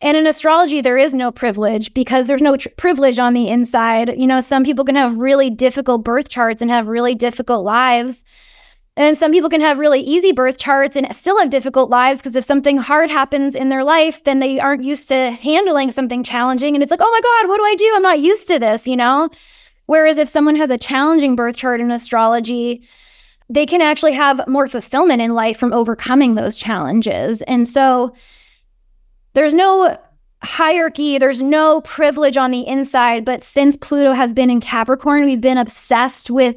And in astrology, there is no privilege because there's no tr- privilege on the inside. You know, some people can have really difficult birth charts and have really difficult lives. And some people can have really easy birth charts and still have difficult lives because if something hard happens in their life, then they aren't used to handling something challenging. And it's like, oh my God, what do I do? I'm not used to this, you know? Whereas if someone has a challenging birth chart in astrology, they can actually have more fulfillment in life from overcoming those challenges. And so, there's no hierarchy, there's no privilege on the inside. But since Pluto has been in Capricorn, we've been obsessed with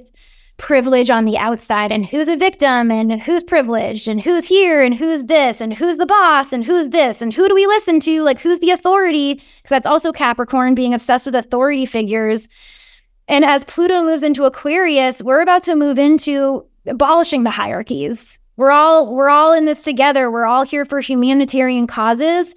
privilege on the outside and who's a victim and who's privileged and who's here and who's this and who's the boss and who's this and who do we listen to? Like, who's the authority? Because that's also Capricorn being obsessed with authority figures. And as Pluto moves into Aquarius, we're about to move into abolishing the hierarchies. We're all we're all in this together. We're all here for humanitarian causes.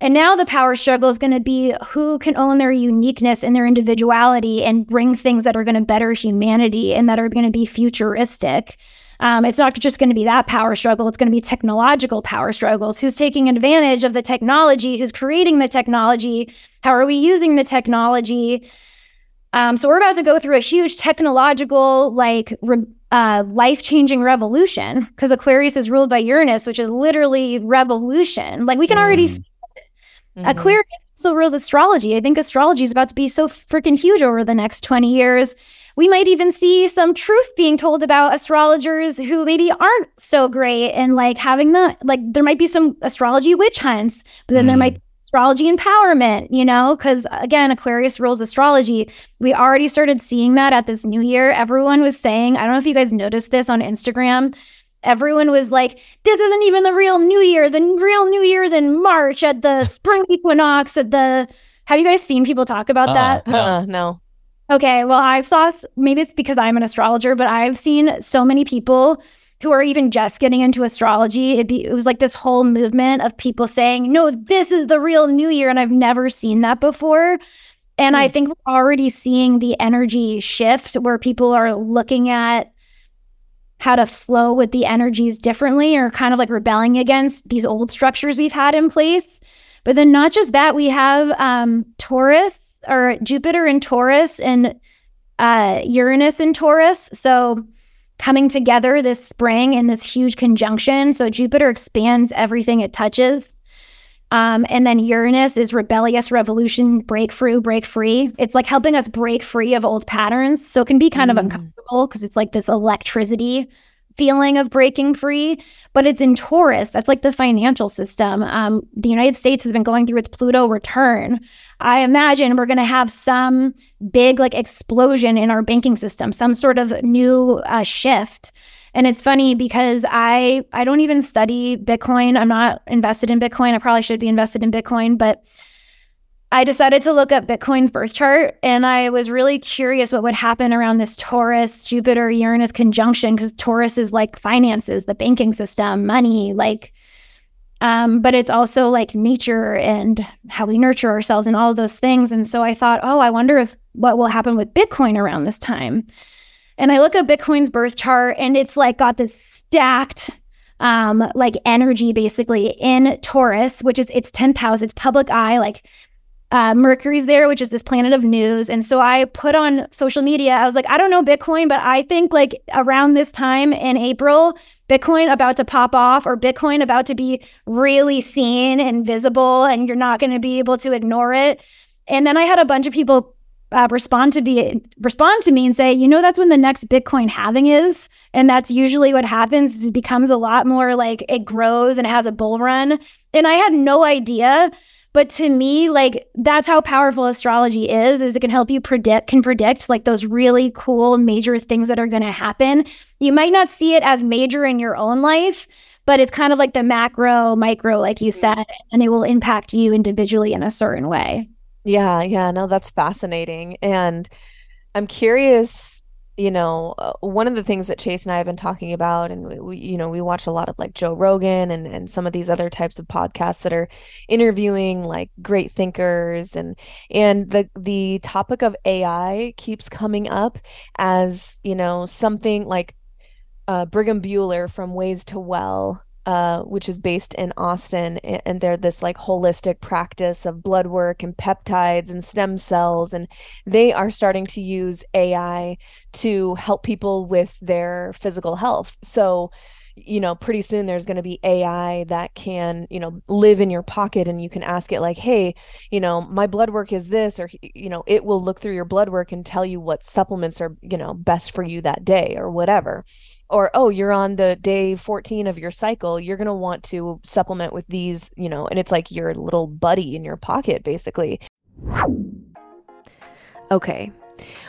And now the power struggle is going to be who can own their uniqueness and their individuality and bring things that are going to better humanity and that are going to be futuristic. Um, it's not just going to be that power struggle, it's going to be technological power struggles. Who's taking advantage of the technology? Who's creating the technology? How are we using the technology? Um, so we're about to go through a huge technological, like, re- uh, life changing revolution because Aquarius is ruled by Uranus, which is literally revolution. Like we can already mm. Mm-hmm. Aquarius also rules astrology. I think astrology is about to be so freaking huge over the next 20 years. We might even see some truth being told about astrologers who maybe aren't so great and like having the like there might be some astrology witch hunts, but then mm. there might be astrology empowerment, you know, because again, Aquarius rules astrology. We already started seeing that at this new year. Everyone was saying, I don't know if you guys noticed this on Instagram. Everyone was like, this isn't even the real new year. The real new Year's in March at the spring equinox at the. Have you guys seen people talk about uh, that? Uh, no. Okay, well, I've saw maybe it's because I'm an astrologer, but I've seen so many people who are even just getting into astrology. It'd be, it was like this whole movement of people saying, no, this is the real new year. And I've never seen that before. And mm. I hmm. think we're already seeing the energy shift where people are looking at how to flow with the energies differently or kind of like rebelling against these old structures we've had in place. But then, not just that, we have um, Taurus or Jupiter in Taurus and uh, Uranus in Taurus. So, coming together this spring in this huge conjunction. So Jupiter expands everything it touches. Um, and then Uranus is rebellious revolution, breakthrough, break free. It's like helping us break free of old patterns. So it can be kind mm. of uncomfortable because it's like this electricity feeling of breaking free, but it's in Taurus. That's like the financial system. Um, the United States has been going through its Pluto return. I imagine we're going to have some big like explosion in our banking system, some sort of new uh, shift. And it's funny because I I don't even study Bitcoin. I'm not invested in Bitcoin. I probably should be invested in Bitcoin, but I decided to look up Bitcoin's birth chart and I was really curious what would happen around this Taurus Jupiter Uranus conjunction because Taurus is like finances, the banking system, money, like um, but it's also like nature and how we nurture ourselves and all those things. And so I thought, oh, I wonder if what will happen with Bitcoin around this time. And I look at Bitcoin's birth chart and it's like got this stacked um, like energy basically in Taurus, which is it's 10,000, it's public eye, like uh, Mercury's there, which is this planet of news. And so I put on social media, I was like, I don't know Bitcoin, but I think like around this time in April, Bitcoin about to pop off or Bitcoin about to be really seen and visible, and you're not going to be able to ignore it. And then I had a bunch of people uh, respond to be respond to me and say, you know, that's when the next Bitcoin halving is, and that's usually what happens. It becomes a lot more like it grows and it has a bull run. And I had no idea but to me like that's how powerful astrology is is it can help you predict can predict like those really cool major things that are going to happen you might not see it as major in your own life but it's kind of like the macro micro like you said and it will impact you individually in a certain way yeah yeah no that's fascinating and i'm curious you know, uh, one of the things that Chase and I have been talking about, and we, we, you know, we watch a lot of like Joe Rogan and and some of these other types of podcasts that are interviewing like great thinkers, and and the the topic of AI keeps coming up as you know something like uh, Brigham Buhler from Ways2Well uh, which is based in Austin. And they're this like holistic practice of blood work and peptides and stem cells. And they are starting to use AI to help people with their physical health. So, you know, pretty soon there's going to be AI that can, you know, live in your pocket and you can ask it, like, hey, you know, my blood work is this, or, you know, it will look through your blood work and tell you what supplements are, you know, best for you that day or whatever or oh you're on the day 14 of your cycle you're going to want to supplement with these you know and it's like your little buddy in your pocket basically okay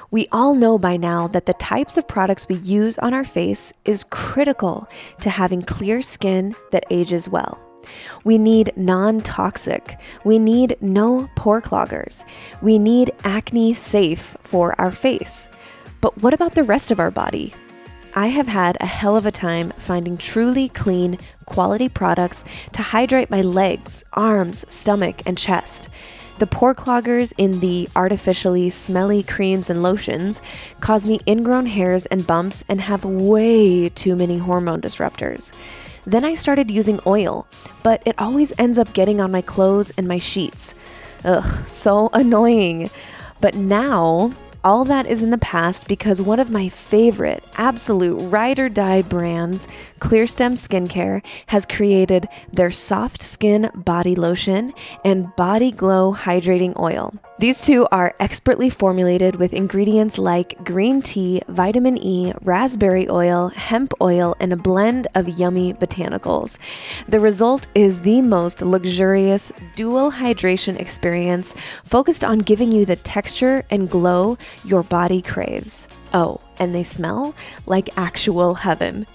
we all know by now that the types of products we use on our face is critical to having clear skin that ages well. We need non toxic. We need no pore cloggers. We need acne safe for our face. But what about the rest of our body? I have had a hell of a time finding truly clean, quality products to hydrate my legs, arms, stomach, and chest. The pore cloggers in the artificially smelly creams and lotions cause me ingrown hairs and bumps and have way too many hormone disruptors. Then I started using oil, but it always ends up getting on my clothes and my sheets. Ugh, so annoying. But now all that is in the past because one of my favorite, absolute ride or die brands, Clearstem Skincare, has created their soft skin body lotion and body glow hydrating oil. These two are expertly formulated with ingredients like green tea, vitamin E, raspberry oil, hemp oil, and a blend of yummy botanicals. The result is the most luxurious dual hydration experience focused on giving you the texture and glow your body craves. Oh, and they smell like actual heaven.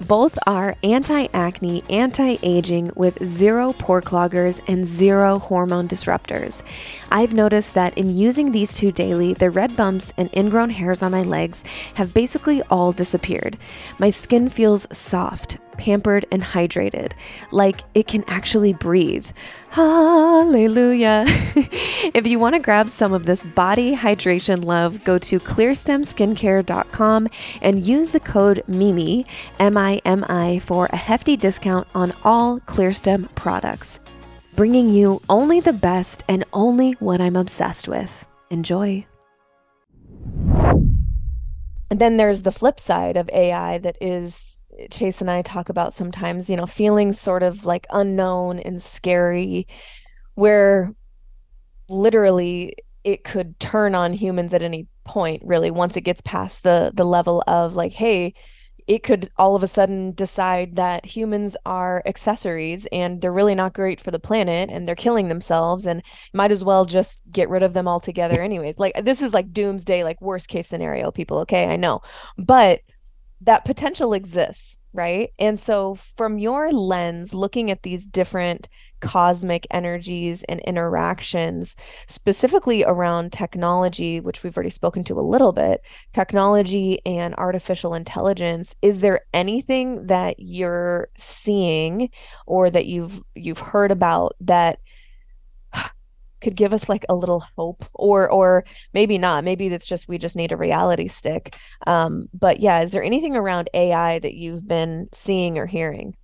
Both are anti acne, anti aging with zero pore cloggers and zero hormone disruptors. I've noticed that in using these two daily, the red bumps and ingrown hairs on my legs have basically all disappeared. My skin feels soft, pampered, and hydrated, like it can actually breathe. Hallelujah. if you want to grab some of this body hydration love, go to clearstemskincare.com and use the code MIMI, M I M I, for a hefty discount on all Clearstem products. Bringing you only the best and only what I'm obsessed with. Enjoy. And then there's the flip side of AI that is Chase and I talk about sometimes, you know, feeling sort of like unknown and scary, where literally it could turn on humans at any point, really, once it gets past the the level of like, hey, it could all of a sudden decide that humans are accessories and they're really not great for the planet and they're killing themselves and might as well just get rid of them altogether anyways. Like this is like doomsday like worst case scenario people okay? I know. But that potential exists, right? And so, from your lens, looking at these different cosmic energies and interactions, specifically around technology, which we've already spoken to a little bit, technology and artificial intelligence, is there anything that you're seeing or that you've you've heard about that could give us like a little hope or or maybe not maybe it's just we just need a reality stick um but yeah is there anything around ai that you've been seeing or hearing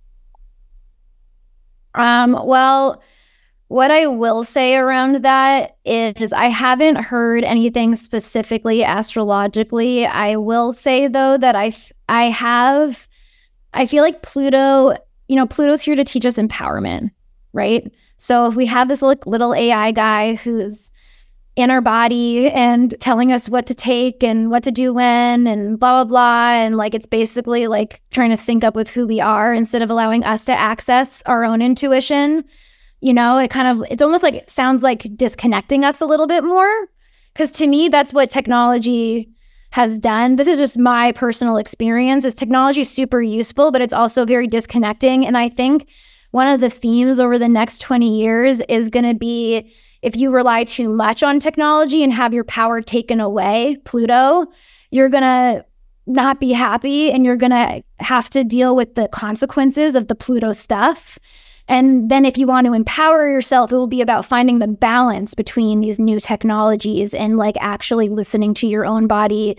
Um, well, what I will say around that is I haven't heard anything specifically astrologically. I will say though that I I have I feel like Pluto, you know, Pluto's here to teach us empowerment, right? So if we have this little AI guy who's in our body and telling us what to take and what to do when and blah blah blah and like it's basically like trying to sync up with who we are instead of allowing us to access our own intuition you know? It kind of it's almost like it sounds like disconnecting us a little bit more because to me that's what technology has done. This is just my personal experience. Is technology super useful but it's also very disconnecting and i think one of the themes over the next 20 years is going to be if you rely too much on technology and have your power taken away, Pluto, you're going to not be happy and you're going to have to deal with the consequences of the Pluto stuff. And then if you want to empower yourself, it will be about finding the balance between these new technologies and like actually listening to your own body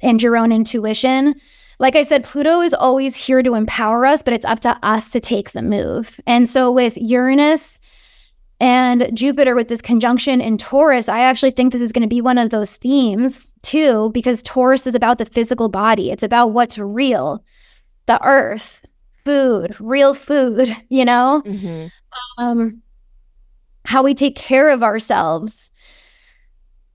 and your own intuition. Like I said, Pluto is always here to empower us, but it's up to us to take the move. And so with Uranus, and Jupiter with this conjunction in Taurus, I actually think this is going to be one of those themes too, because Taurus is about the physical body. It's about what's real, the earth, food, real food, you know? Mm-hmm. Um, how we take care of ourselves.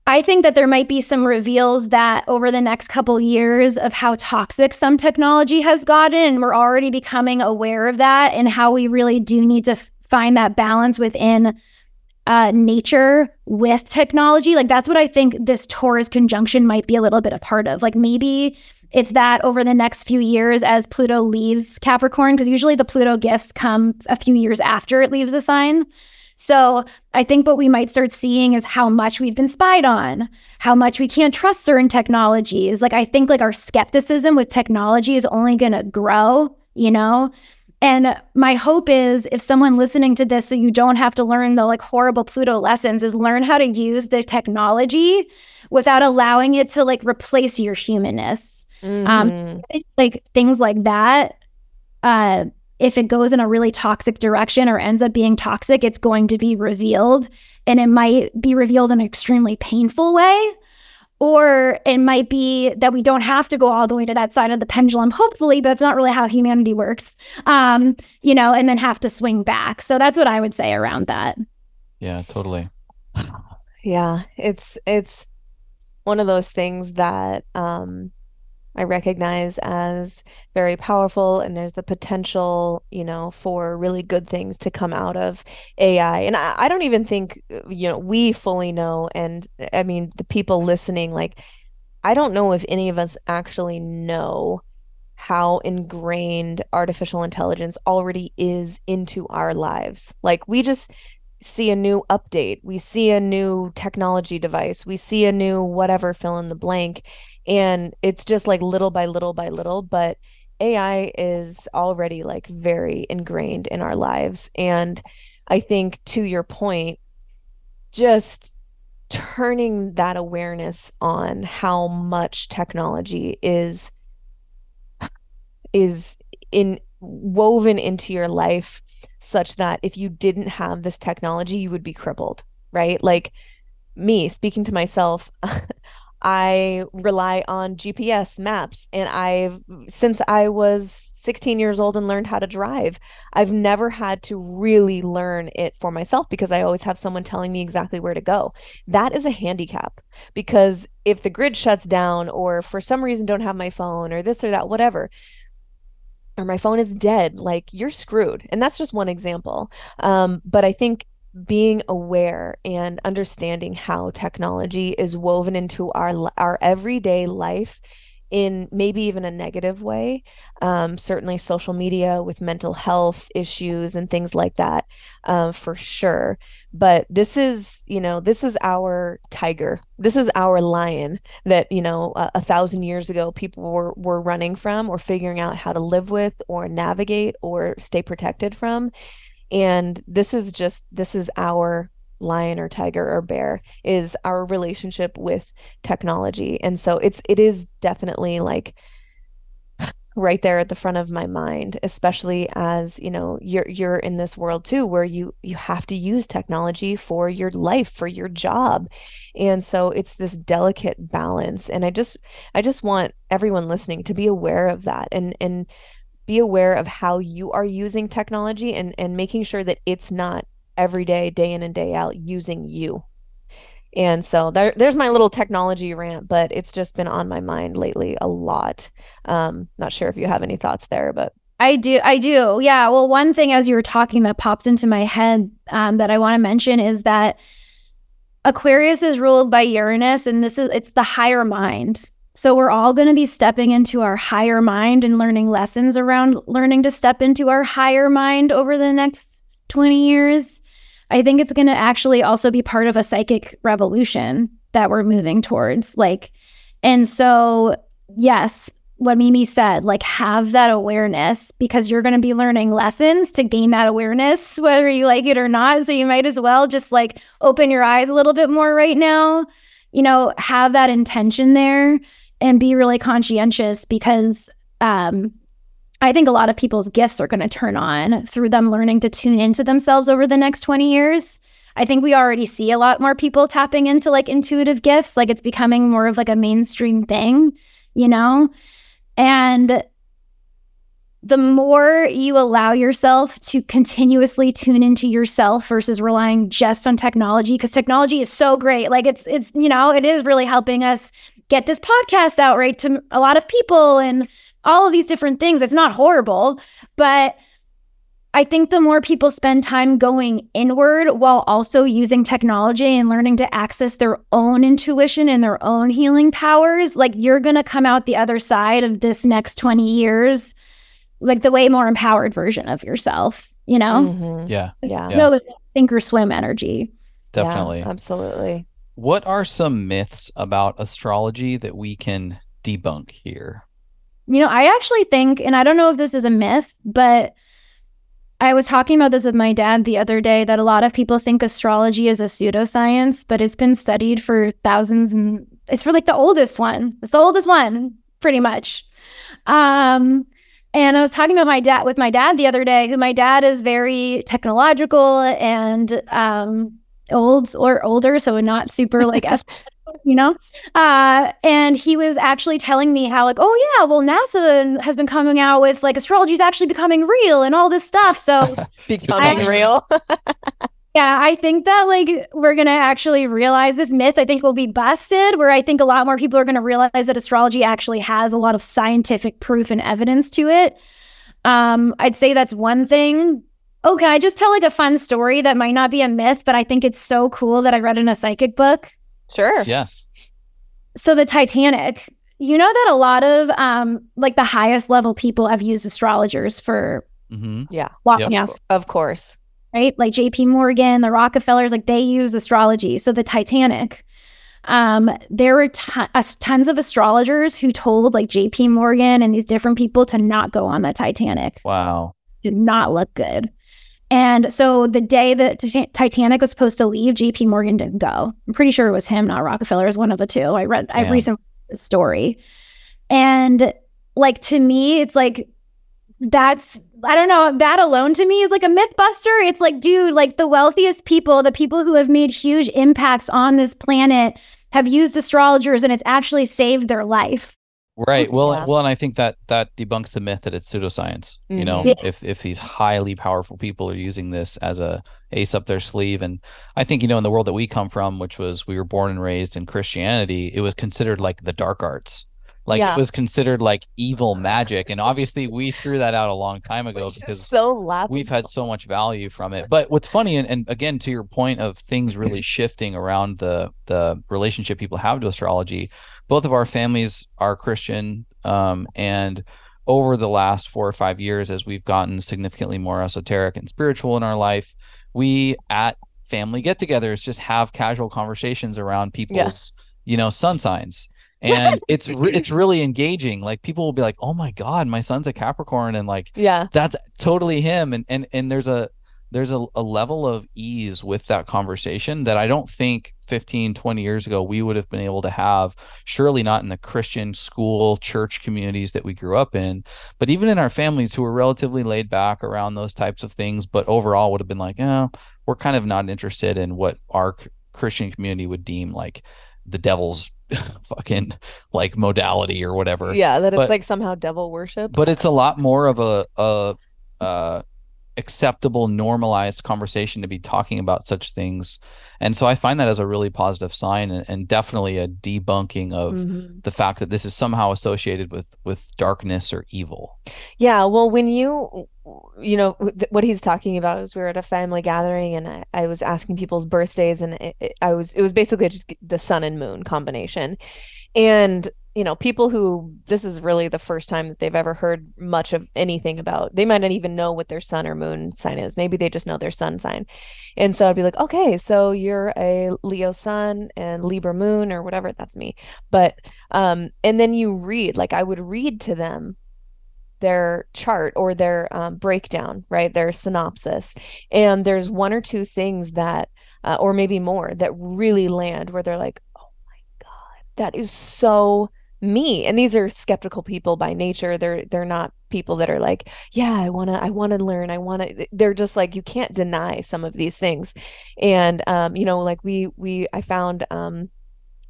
I think that there might be some reveals that over the next couple years of how toxic some technology has gotten. And we're already becoming aware of that and how we really do need to find that balance within uh, nature with technology. Like that's what I think this Taurus conjunction might be a little bit a part of. Like maybe it's that over the next few years as Pluto leaves Capricorn, because usually the Pluto gifts come a few years after it leaves the sign. So I think what we might start seeing is how much we've been spied on, how much we can't trust certain technologies. Like I think like our skepticism with technology is only going to grow, you know? And my hope is if someone listening to this, so you don't have to learn the like horrible Pluto lessons, is learn how to use the technology without allowing it to like replace your humanness. Um, mm-hmm. Um, like things like that. Uh, if it goes in a really toxic direction or ends up being toxic, it's going to be revealed, and it might be revealed in an extremely painful way. Or it might be that we don't have to go all the way to that side of the pendulum, hopefully, but that's not really how humanity works, um, you know, and then have to swing back. So that's what I would say around that. Yeah, totally. yeah, it's, it's, one of those things that um I recognize as very powerful and there's the potential, you know, for really good things to come out of AI. And I, I, don't even think, uh, you know, we fully know. And uh, I mean, the people listening, like, I don't know if any of us actually know how ingrained artificial intelligence already is into our lives. Like, we just see a new update, we see a new technology device, we see a new whatever fill in the blank and it's just like little by little by little but ai is already like very ingrained in our lives. And i think to your point just turning that awareness on how much technology is is in woven into your life such that if you didn't have this technology you would be crippled right? Like me speaking to myself I rely on GPS maps and I've since I was 16 years old and learned how to drive, I've never had to really learn it for myself because I always have someone telling me exactly where to go. That is a handicap because if the grid shuts down or for some reason don't have my phone or this or that whatever, or my phone is dead, like you're screwed. And that's just one example. Um, but I think being aware and understanding how technology is woven into our our everyday life in maybe even a negative way. Um, certainly social media with mental health issues and things like that uh, for sure. But this is you know this is our tiger. This is our lion that you know a, a thousand years ago people were, were running from or figuring out how to live with or navigate or stay protected from and this is just this is our lion or tiger or bear is our relationship with technology. And so it's it is definitely like right there at the front of my mind especially as you know you're you're in this world too where you you have to use technology for your life for your job. And so it's this delicate balance. And i just i just want everyone listening to be aware of that. And and be aware of how you are using technology and and making sure that it's not every day day in and day out using you and so there, there's my little technology rant, but it's just been on my mind lately a lot. Um, not sure if you have any thoughts there, but I do. I do. Yeah. Well, one thing as you were talking that popped into my head um, that I want to mention is that Aquarius is ruled by Uranus, and this is it's the higher mind. So we're all going to be stepping into our higher mind and learning lessons around learning to step into our higher mind over the next 20 years. I think it's going to actually also be part of a psychic revolution that we're moving towards. Like, and so, yes, what Mimi said, like, have that awareness because you're going to be learning lessons to gain that awareness, whether you like it or not. So, you might as well just like open your eyes a little bit more right now, you know, have that intention there and be really conscientious because um, I think a lot of people's gifts are going to turn on through them learning to tune into themselves over the next 20 years. I think we already see a lot more people tapping into like intuitive gifts, like it's becoming more of like a mainstream thing, you know? And the more you allow yourself to continuously tune into yourself versus relying just on technology because technology is so great like it's it's you know it is really helping us get this podcast out right to a lot of people and all of these different things. It's not horrible, but I think the more people spend time going inward while also using technology and learning to access their own intuition and their own healing powers, like you're going to come out the other side of this next 20 years, like the way more empowered version of yourself, you know? Mm-hmm. Yeah. Yeah. No, yeah. sink or swim energy. Definitely. Yeah, absolutely. What are some myths about astrology that we can debunk here? You know, I actually think, and I don't know if this is a myth, but I was talking about this with my dad the other day that a lot of people think astrology is a pseudoscience, but it's been studied for thousands and it's for like the oldest one. It's the oldest one, pretty much. Um, and I was talking about my dad with my dad the other day. My dad is very technological and um, old or older, so not super like you know? Uh, and he was actually telling me how, like, oh, yeah, well, NASA has been coming out with like astrology is actually becoming real and all this stuff. So, becoming I, real. yeah, I think that like we're to actually realize this myth, I think will be busted, where I think a lot more people are to realize that astrology actually has a lot of scientific proof and evidence to it. Um, I'd say that's one thing. Oh, can I just tell like a fun story that might not be a myth, but I think it's so cool that I read in a psychic book? Sure. Yes. So the Titanic, you know that a lot of um like the highest level people have used astrologers for mm-hmm. yeah, walking yep. Of course. Right? Like JP Morgan, the Rockefellers, like they use astrology. So the Titanic, um, there were t- uh, tons of astrologers who told like JP Morgan and these different people to not go on the Titanic. Wow. Did not look good. And so the day that Titanic was supposed to leave, JP Morgan didn't go. I'm pretty sure it was him, not Rockefeller, is one of the two. I read I recently read the story. And like to me, it's like that's I don't know, that alone to me is like a myth buster. It's like, dude, like the wealthiest people, the people who have made huge impacts on this planet have used astrologers and it's actually saved their life. Right. Well, yeah. well, and I think that that debunks the myth that it's pseudoscience. Mm-hmm. You know, mm-hmm. if if these highly powerful people are using this as a ace up their sleeve, and I think you know, in the world that we come from, which was we were born and raised in Christianity, it was considered like the dark arts. Like yeah. it was considered like evil magic, and obviously we threw that out a long time ago which because so laughable. we've had so much value from it. But what's funny, and, and again to your point of things really shifting around the the relationship people have to astrology, both of our families are Christian, um, and over the last four or five years, as we've gotten significantly more esoteric and spiritual in our life, we at family get-togethers just have casual conversations around people's, yeah. you know, sun signs. And it's re- it's really engaging. Like people will be like oh my god my son's a capricorn and like yeah. that's totally him. And and and there's a there's a, a level of ease with that conversation that I don't think 15, 20 years ago we would have been able to have. Surely not in the Christian school, church communities that we grew up in, but even in our families who were relatively laid back around those types of things, but overall would have been like, oh, we're kind of not interested in what our Christian community would deem like the devil's fucking like modality or whatever. Yeah, that it's But- like somehow devil worship. But it's a lot more of a, a, uh acceptable normalized conversation to be talking about such things and so i find that as a really positive sign and, and definitely a debunking of Mhm. the fact that this is somehow associated with with darkness or evil Yeah, well, when you, you know, th- what he's talking about is we were at a family gathering and I, I was asking people's birthdays and it, it, I was, it was basically just the sun and moon combination. And, you know, people who this is really the first time that they've ever heard much of anything about, they might not even know what their sun or moon sign is. Maybe they just know their sun sign. And so I'd be like, okay, so you're a Leo sun and Libra moon or whatever. That's me. But, um, and then you read, like I would read to them their chart or their um, breakdown, right? Their synopsis. And there's one or two things that, uh, or maybe more, that really land where they're like, oh my God, that is so me. And these are skeptical people by nature. They're they're not people that are like, yeah, I wanna, I wanna learn. I wanna. They're just like, you can't deny some of these things. And um, you know, like we we I found um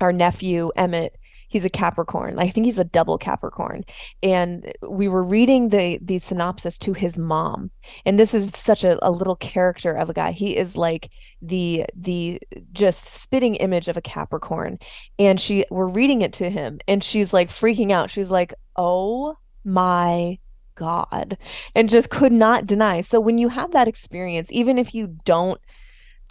our nephew Emmett. He's a Capricorn. I think he's a double Capricorn. And we were reading the the synopsis to his mom. And this is such a, a little character of a guy. He is like the the just spitting image of a capricorn. And she we're reading it to him. And she's like freaking out. She's like oh my god. And just could not deny. So when you have that experience even if you don't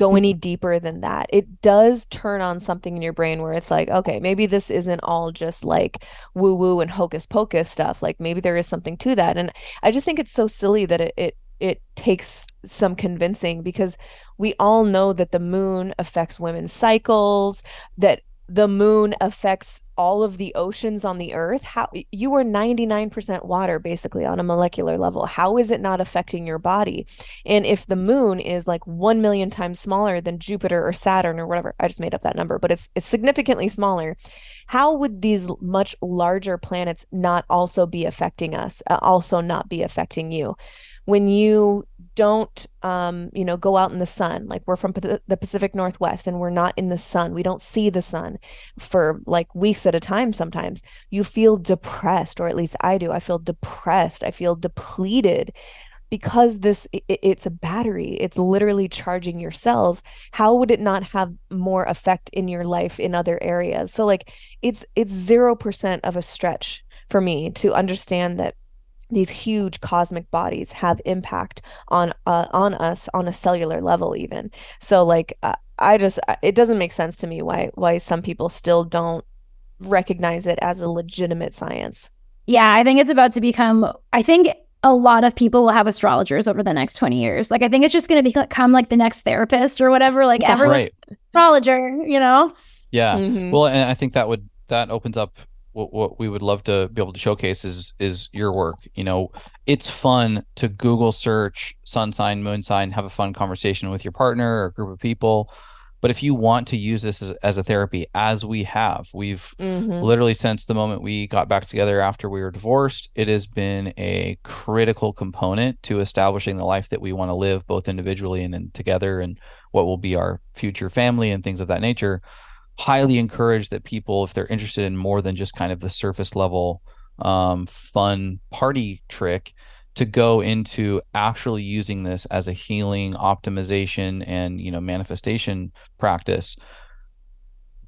go any deeper than that. It does turn on something in your brain where it's like okay maybe this isn't all just like woo woo and hocus pocus stuff. Like maybe there is something to that. And i just think it's so silly that it it it takes some convincing because we all know that the moon affects women's cycles that the moon affects all of the oceans on the earth how you are 99% water basically on a molecular level how is it not affecting your body and if the moon is like 1 million times smaller than Jupiter or Saturn or whatever, I just made up that number, but it's, it's significantly smaller. How would these much larger planets not also be affecting us, uh, also not be affecting you? When you don't, um, you know, go out in the sun, like we're from P- the Pacific Northwest and we're not in the sun, we don't see the sun for like weeks at a time sometimes, you feel depressed, or at least I do. I feel depressed. I feel depleted because this i- i- it's a battery. It's literally charging your cells. How would it not have more effect in your life in other areas? So like it's it's 0% of a stretch for me to understand that these huge cosmic bodies have impact on uh, on us on a cellular level even so like uh, i just it doesn't make sense to me why why some people still don't recognize it as a legitimate science Yeah, I think it's about to become, I think a lot of people will have astrologers over the next 20 years. Like, I think it's just going to become like the next therapist or whatever. Like, Yeah. everyone right astrologer, you know? yeah Mhm. well and i think that would that opens up what, what we would love to be able to showcase is is your work. You know it's fun to google search sun sign moon sign have a fun conversation with your partner or a group of people. But if you want to use this as, as a therapy as we have we've Mhm. literally since the moment we got back together after we were divorced it has been a critical component to establishing the life that we want to live both individually and, and together and what will be our future family and things of that nature highly encourage that people if they're interested in more than just kind of the surface level um, fun party trick to go into actually using this as a healing optimization and you know manifestation practice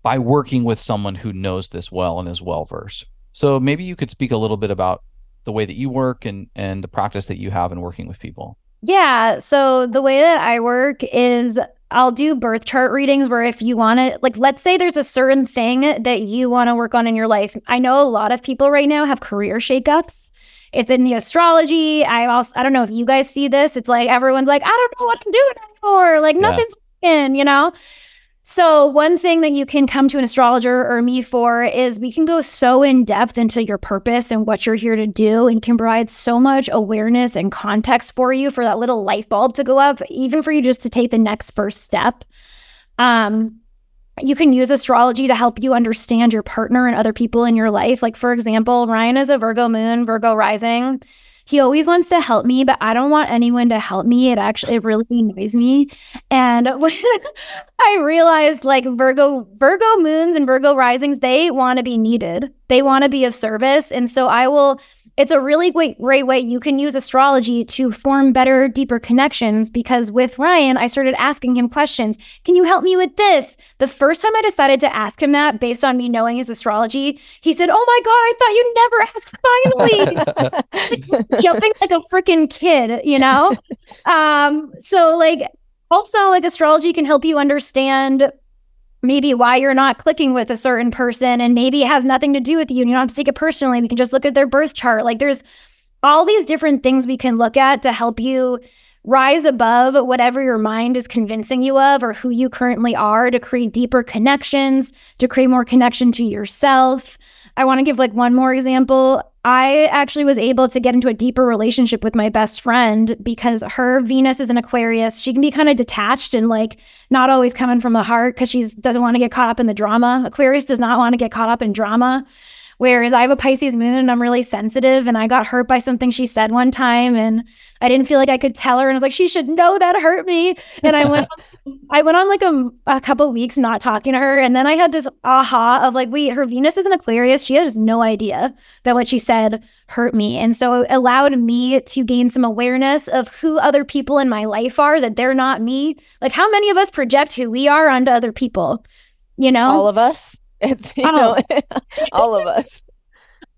by working with someone who knows this well and is well versed. So maybe you could speak a little bit about the way that you work and and the practice that you have in working with people. Yeah. So the way that I work is I'll do birth chart readings where if you want to, like, let's say there's a certain thing that you want to work on in your life. I know a lot of people right now have career shakeups. It's in the astrology. I also, I don't know if you guys see this. It's like everyone's like, I don't know what I'm doing anymore. Like Yeah. nothing's working, you know? So, one thing that you can come to an astrologer or me for is we can go so in depth into your purpose and what you're here to do and can provide so much awareness and context for you for that little light bulb to go up, even for you just to take the next first step. Um, you can use astrology to help you understand your partner and other people in your life. Like, for example, Ryan is a Virgo moon, Virgo rising he always wants to help me, but I don't want anyone to help me. It actually it really annoys me. And I realized like Virgo Virgo moons and Virgo risings, they want to be needed. They want to be of service. And so I will it's a really great, great way you can use astrology to form better, deeper connections. Because with Ryan, I started asking him questions. Can you help me with this? The first time I decided to ask him that based on me knowing his astrology, he said, Oh my God, I thought you'd never ask finally. Jumping like a freaking kid, you know? Um, so like also like astrology can help you understand maybe why you're not clicking with a certain person and maybe it has nothing to do with you and you don't have to take it personally. We can just look at their birth chart. Like there's all these different things we can look at to help you rise above whatever your mind is convincing you of or who you currently are to create deeper connections, to create more connection to yourself. I want to give like one more example. I actually was able to get into a deeper relationship with my best friend because her Venus is an Aquarius. She can be kind of detached and like not always coming from the heart because she doesn't want to get caught up in the drama. Aquarius does not want to get caught up in drama. Whereas I have a Pisces moon and I'm really sensitive and I got hurt by something she said one time and I didn't feel like I could tell her and I was like, she should know that hurt me. And I went I went on like a, a couple weeks not talking to her. And then I had this aha of like, wait, her Venus is an Aquarius. She has no idea that what she said hurt me. And so it allowed me to gain some awareness of who other people in my life are, that they're not me. Like how many of us project who we are onto other people? You know? All of us. It's, you know, all of us.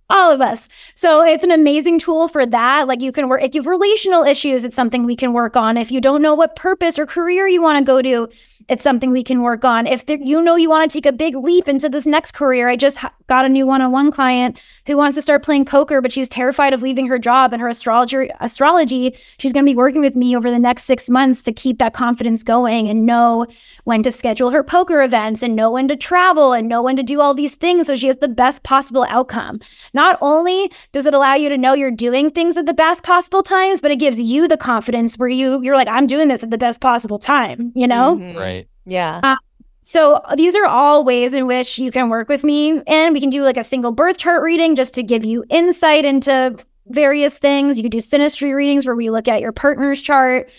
All of us. So it's an amazing tool for that. Like you can work, if you have relational issues, it's something we can work on. If you don't know what purpose or career you want to go to, it's something we can work on. If there, you know you want to take a big leap into this next career, I just got a new one-on-one client who wants to start playing poker, but she's terrified of leaving her job and her astrology. Astrology, she's going to be working with me over the next six months to keep that confidence going and know when to schedule her poker events and know when to travel and know when to do all these things so she has the best possible outcome. Not only does it allow you to know you're doing things at the best possible times, but it gives you the confidence where you you're like, I'm doing this at the best possible time. You know, mm-hmm. right? Yeah. Uh, so these are all ways in which you can work with me and we can do like a single birth chart reading just to give you insight into various things. You can do synastry readings where we look at your partner's chart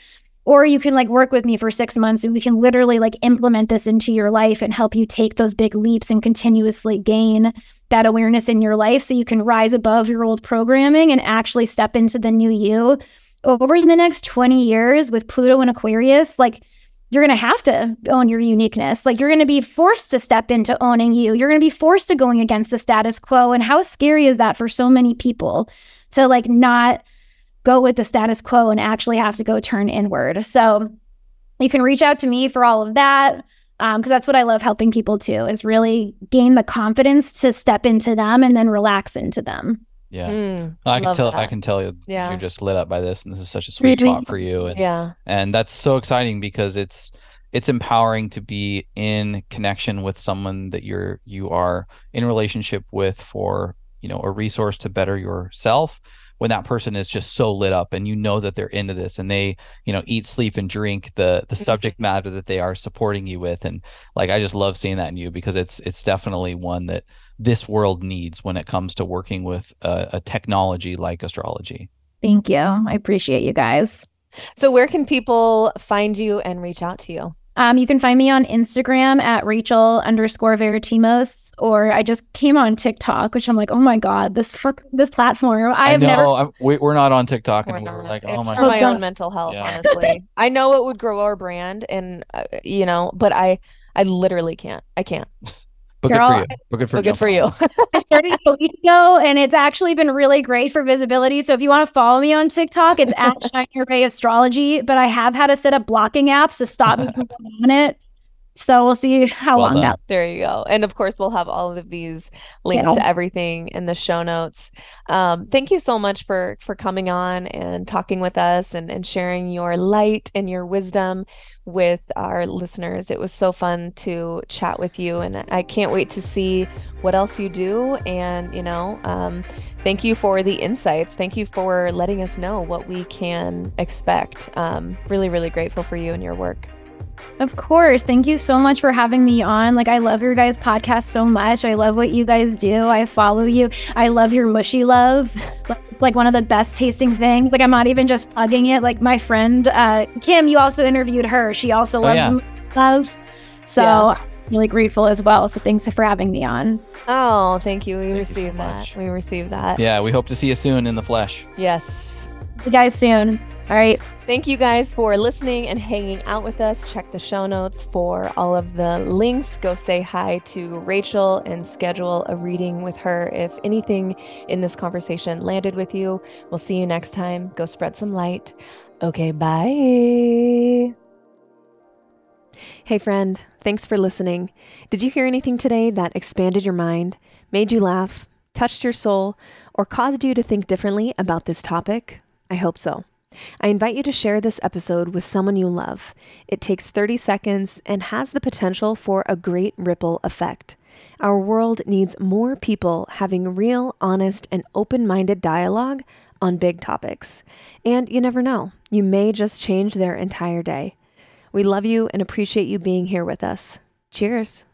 or you can like work with me for 6 months and we can literally like implement this into your life and help you take those big leaps and continuously gain that awareness in your life so you can rise above your old programming and actually step into the new you over the next 20 years with Pluto and Aquarius like you're going to have to own your uniqueness. Like you're going to be forced to step into owning you. You're going to be forced to going against the status quo. And how scary is that for so many people to like not go with the status quo and actually have to go turn inward? So you can reach out to me for all of that because um, that's what I love helping people to is really gain the confidence to step into them and then relax into them. Yeah, mm, I can tell. That. I can tell you. Yeah. you're just lit up by this, and this is such a sweet spot for you. And, yeah, and that's so exciting because it's it's empowering to be in connection with someone that you're you are in relationship with for you know a resource to better yourself when that person is just so lit up and you know that they're into this and they you know eat sleep and drink the the mm-hmm. subject matter that they are supporting you with. And like i just love seeing that in you because it's it's definitely one that this world needs when it comes to working with a, a technology like astrology. Thank you. I appreciate you guys. So where can people find you and reach out to you um, you can find me on Instagram at Rachel underscore Varitimos, or I just came on TikTok, which I'm like, oh my god, this fuck, this platform. I, I know, never. I'm, we, are not on TikTok we're anymore. Not. Like, oh my for god. my own mental health, yeah. honestly. I know it would grow our brand, and uh, you know, but I I literally can't. I can't. But good, all, but good for you. But good for you. I started a week ago, and it's actually been really great for visibility. So if you want to follow me on TikTok, it's at Shine Your Ray Astrology. But I have had to set up blocking apps to stop me from on it. So we'll see how Well long done. that. There you go. And of course, we'll have all of these links Yeah. to everything in the show notes. Um, thank you so much for for coming on and talking with us and, and sharing your light and your wisdom with our listeners. It was so fun to chat with you, and I can't wait to see what else you do. And you know, um, thank you for the insights. Thank you for letting us know what we can expect. Um, really, really grateful for you and your work. Of course. Thank you so much for having me on. Like, I love your guys' podcast so much. I love what you guys do. I follow you. I love your MushyLove. It's like one of the best tasting things. Like, I'm not even just plugging it. Like, my friend uh, Kim, you also interviewed her. She also Oh, loves yeah. mushy love. So, Yeah. I'm really grateful as well. So, thanks for having me on. Oh, thank you. We Thank you so received that. much. We received that. Yeah, we hope to see you soon in the flesh. Yes. See you guys soon. All right. Thank you guys for listening and hanging out with us. Check the show notes for all of the links. Go say hi to Rachel and schedule a reading with her if anything in this conversation landed with you. We'll see you next time. Go spread some light. Okay, bye. Hey, friend. Thanks for listening. Did you hear anything today that expanded your mind, made you laugh, touched your soul, or caused you to think differently about this topic? I hope so. I invite you to share this episode with someone you love. It takes 30 seconds and has the potential for a great ripple effect. Our world needs more people having real, honest, and open minded dialogue on big topics. And you never know, you may just change their entire day. We love you and appreciate you being here with us. Cheers.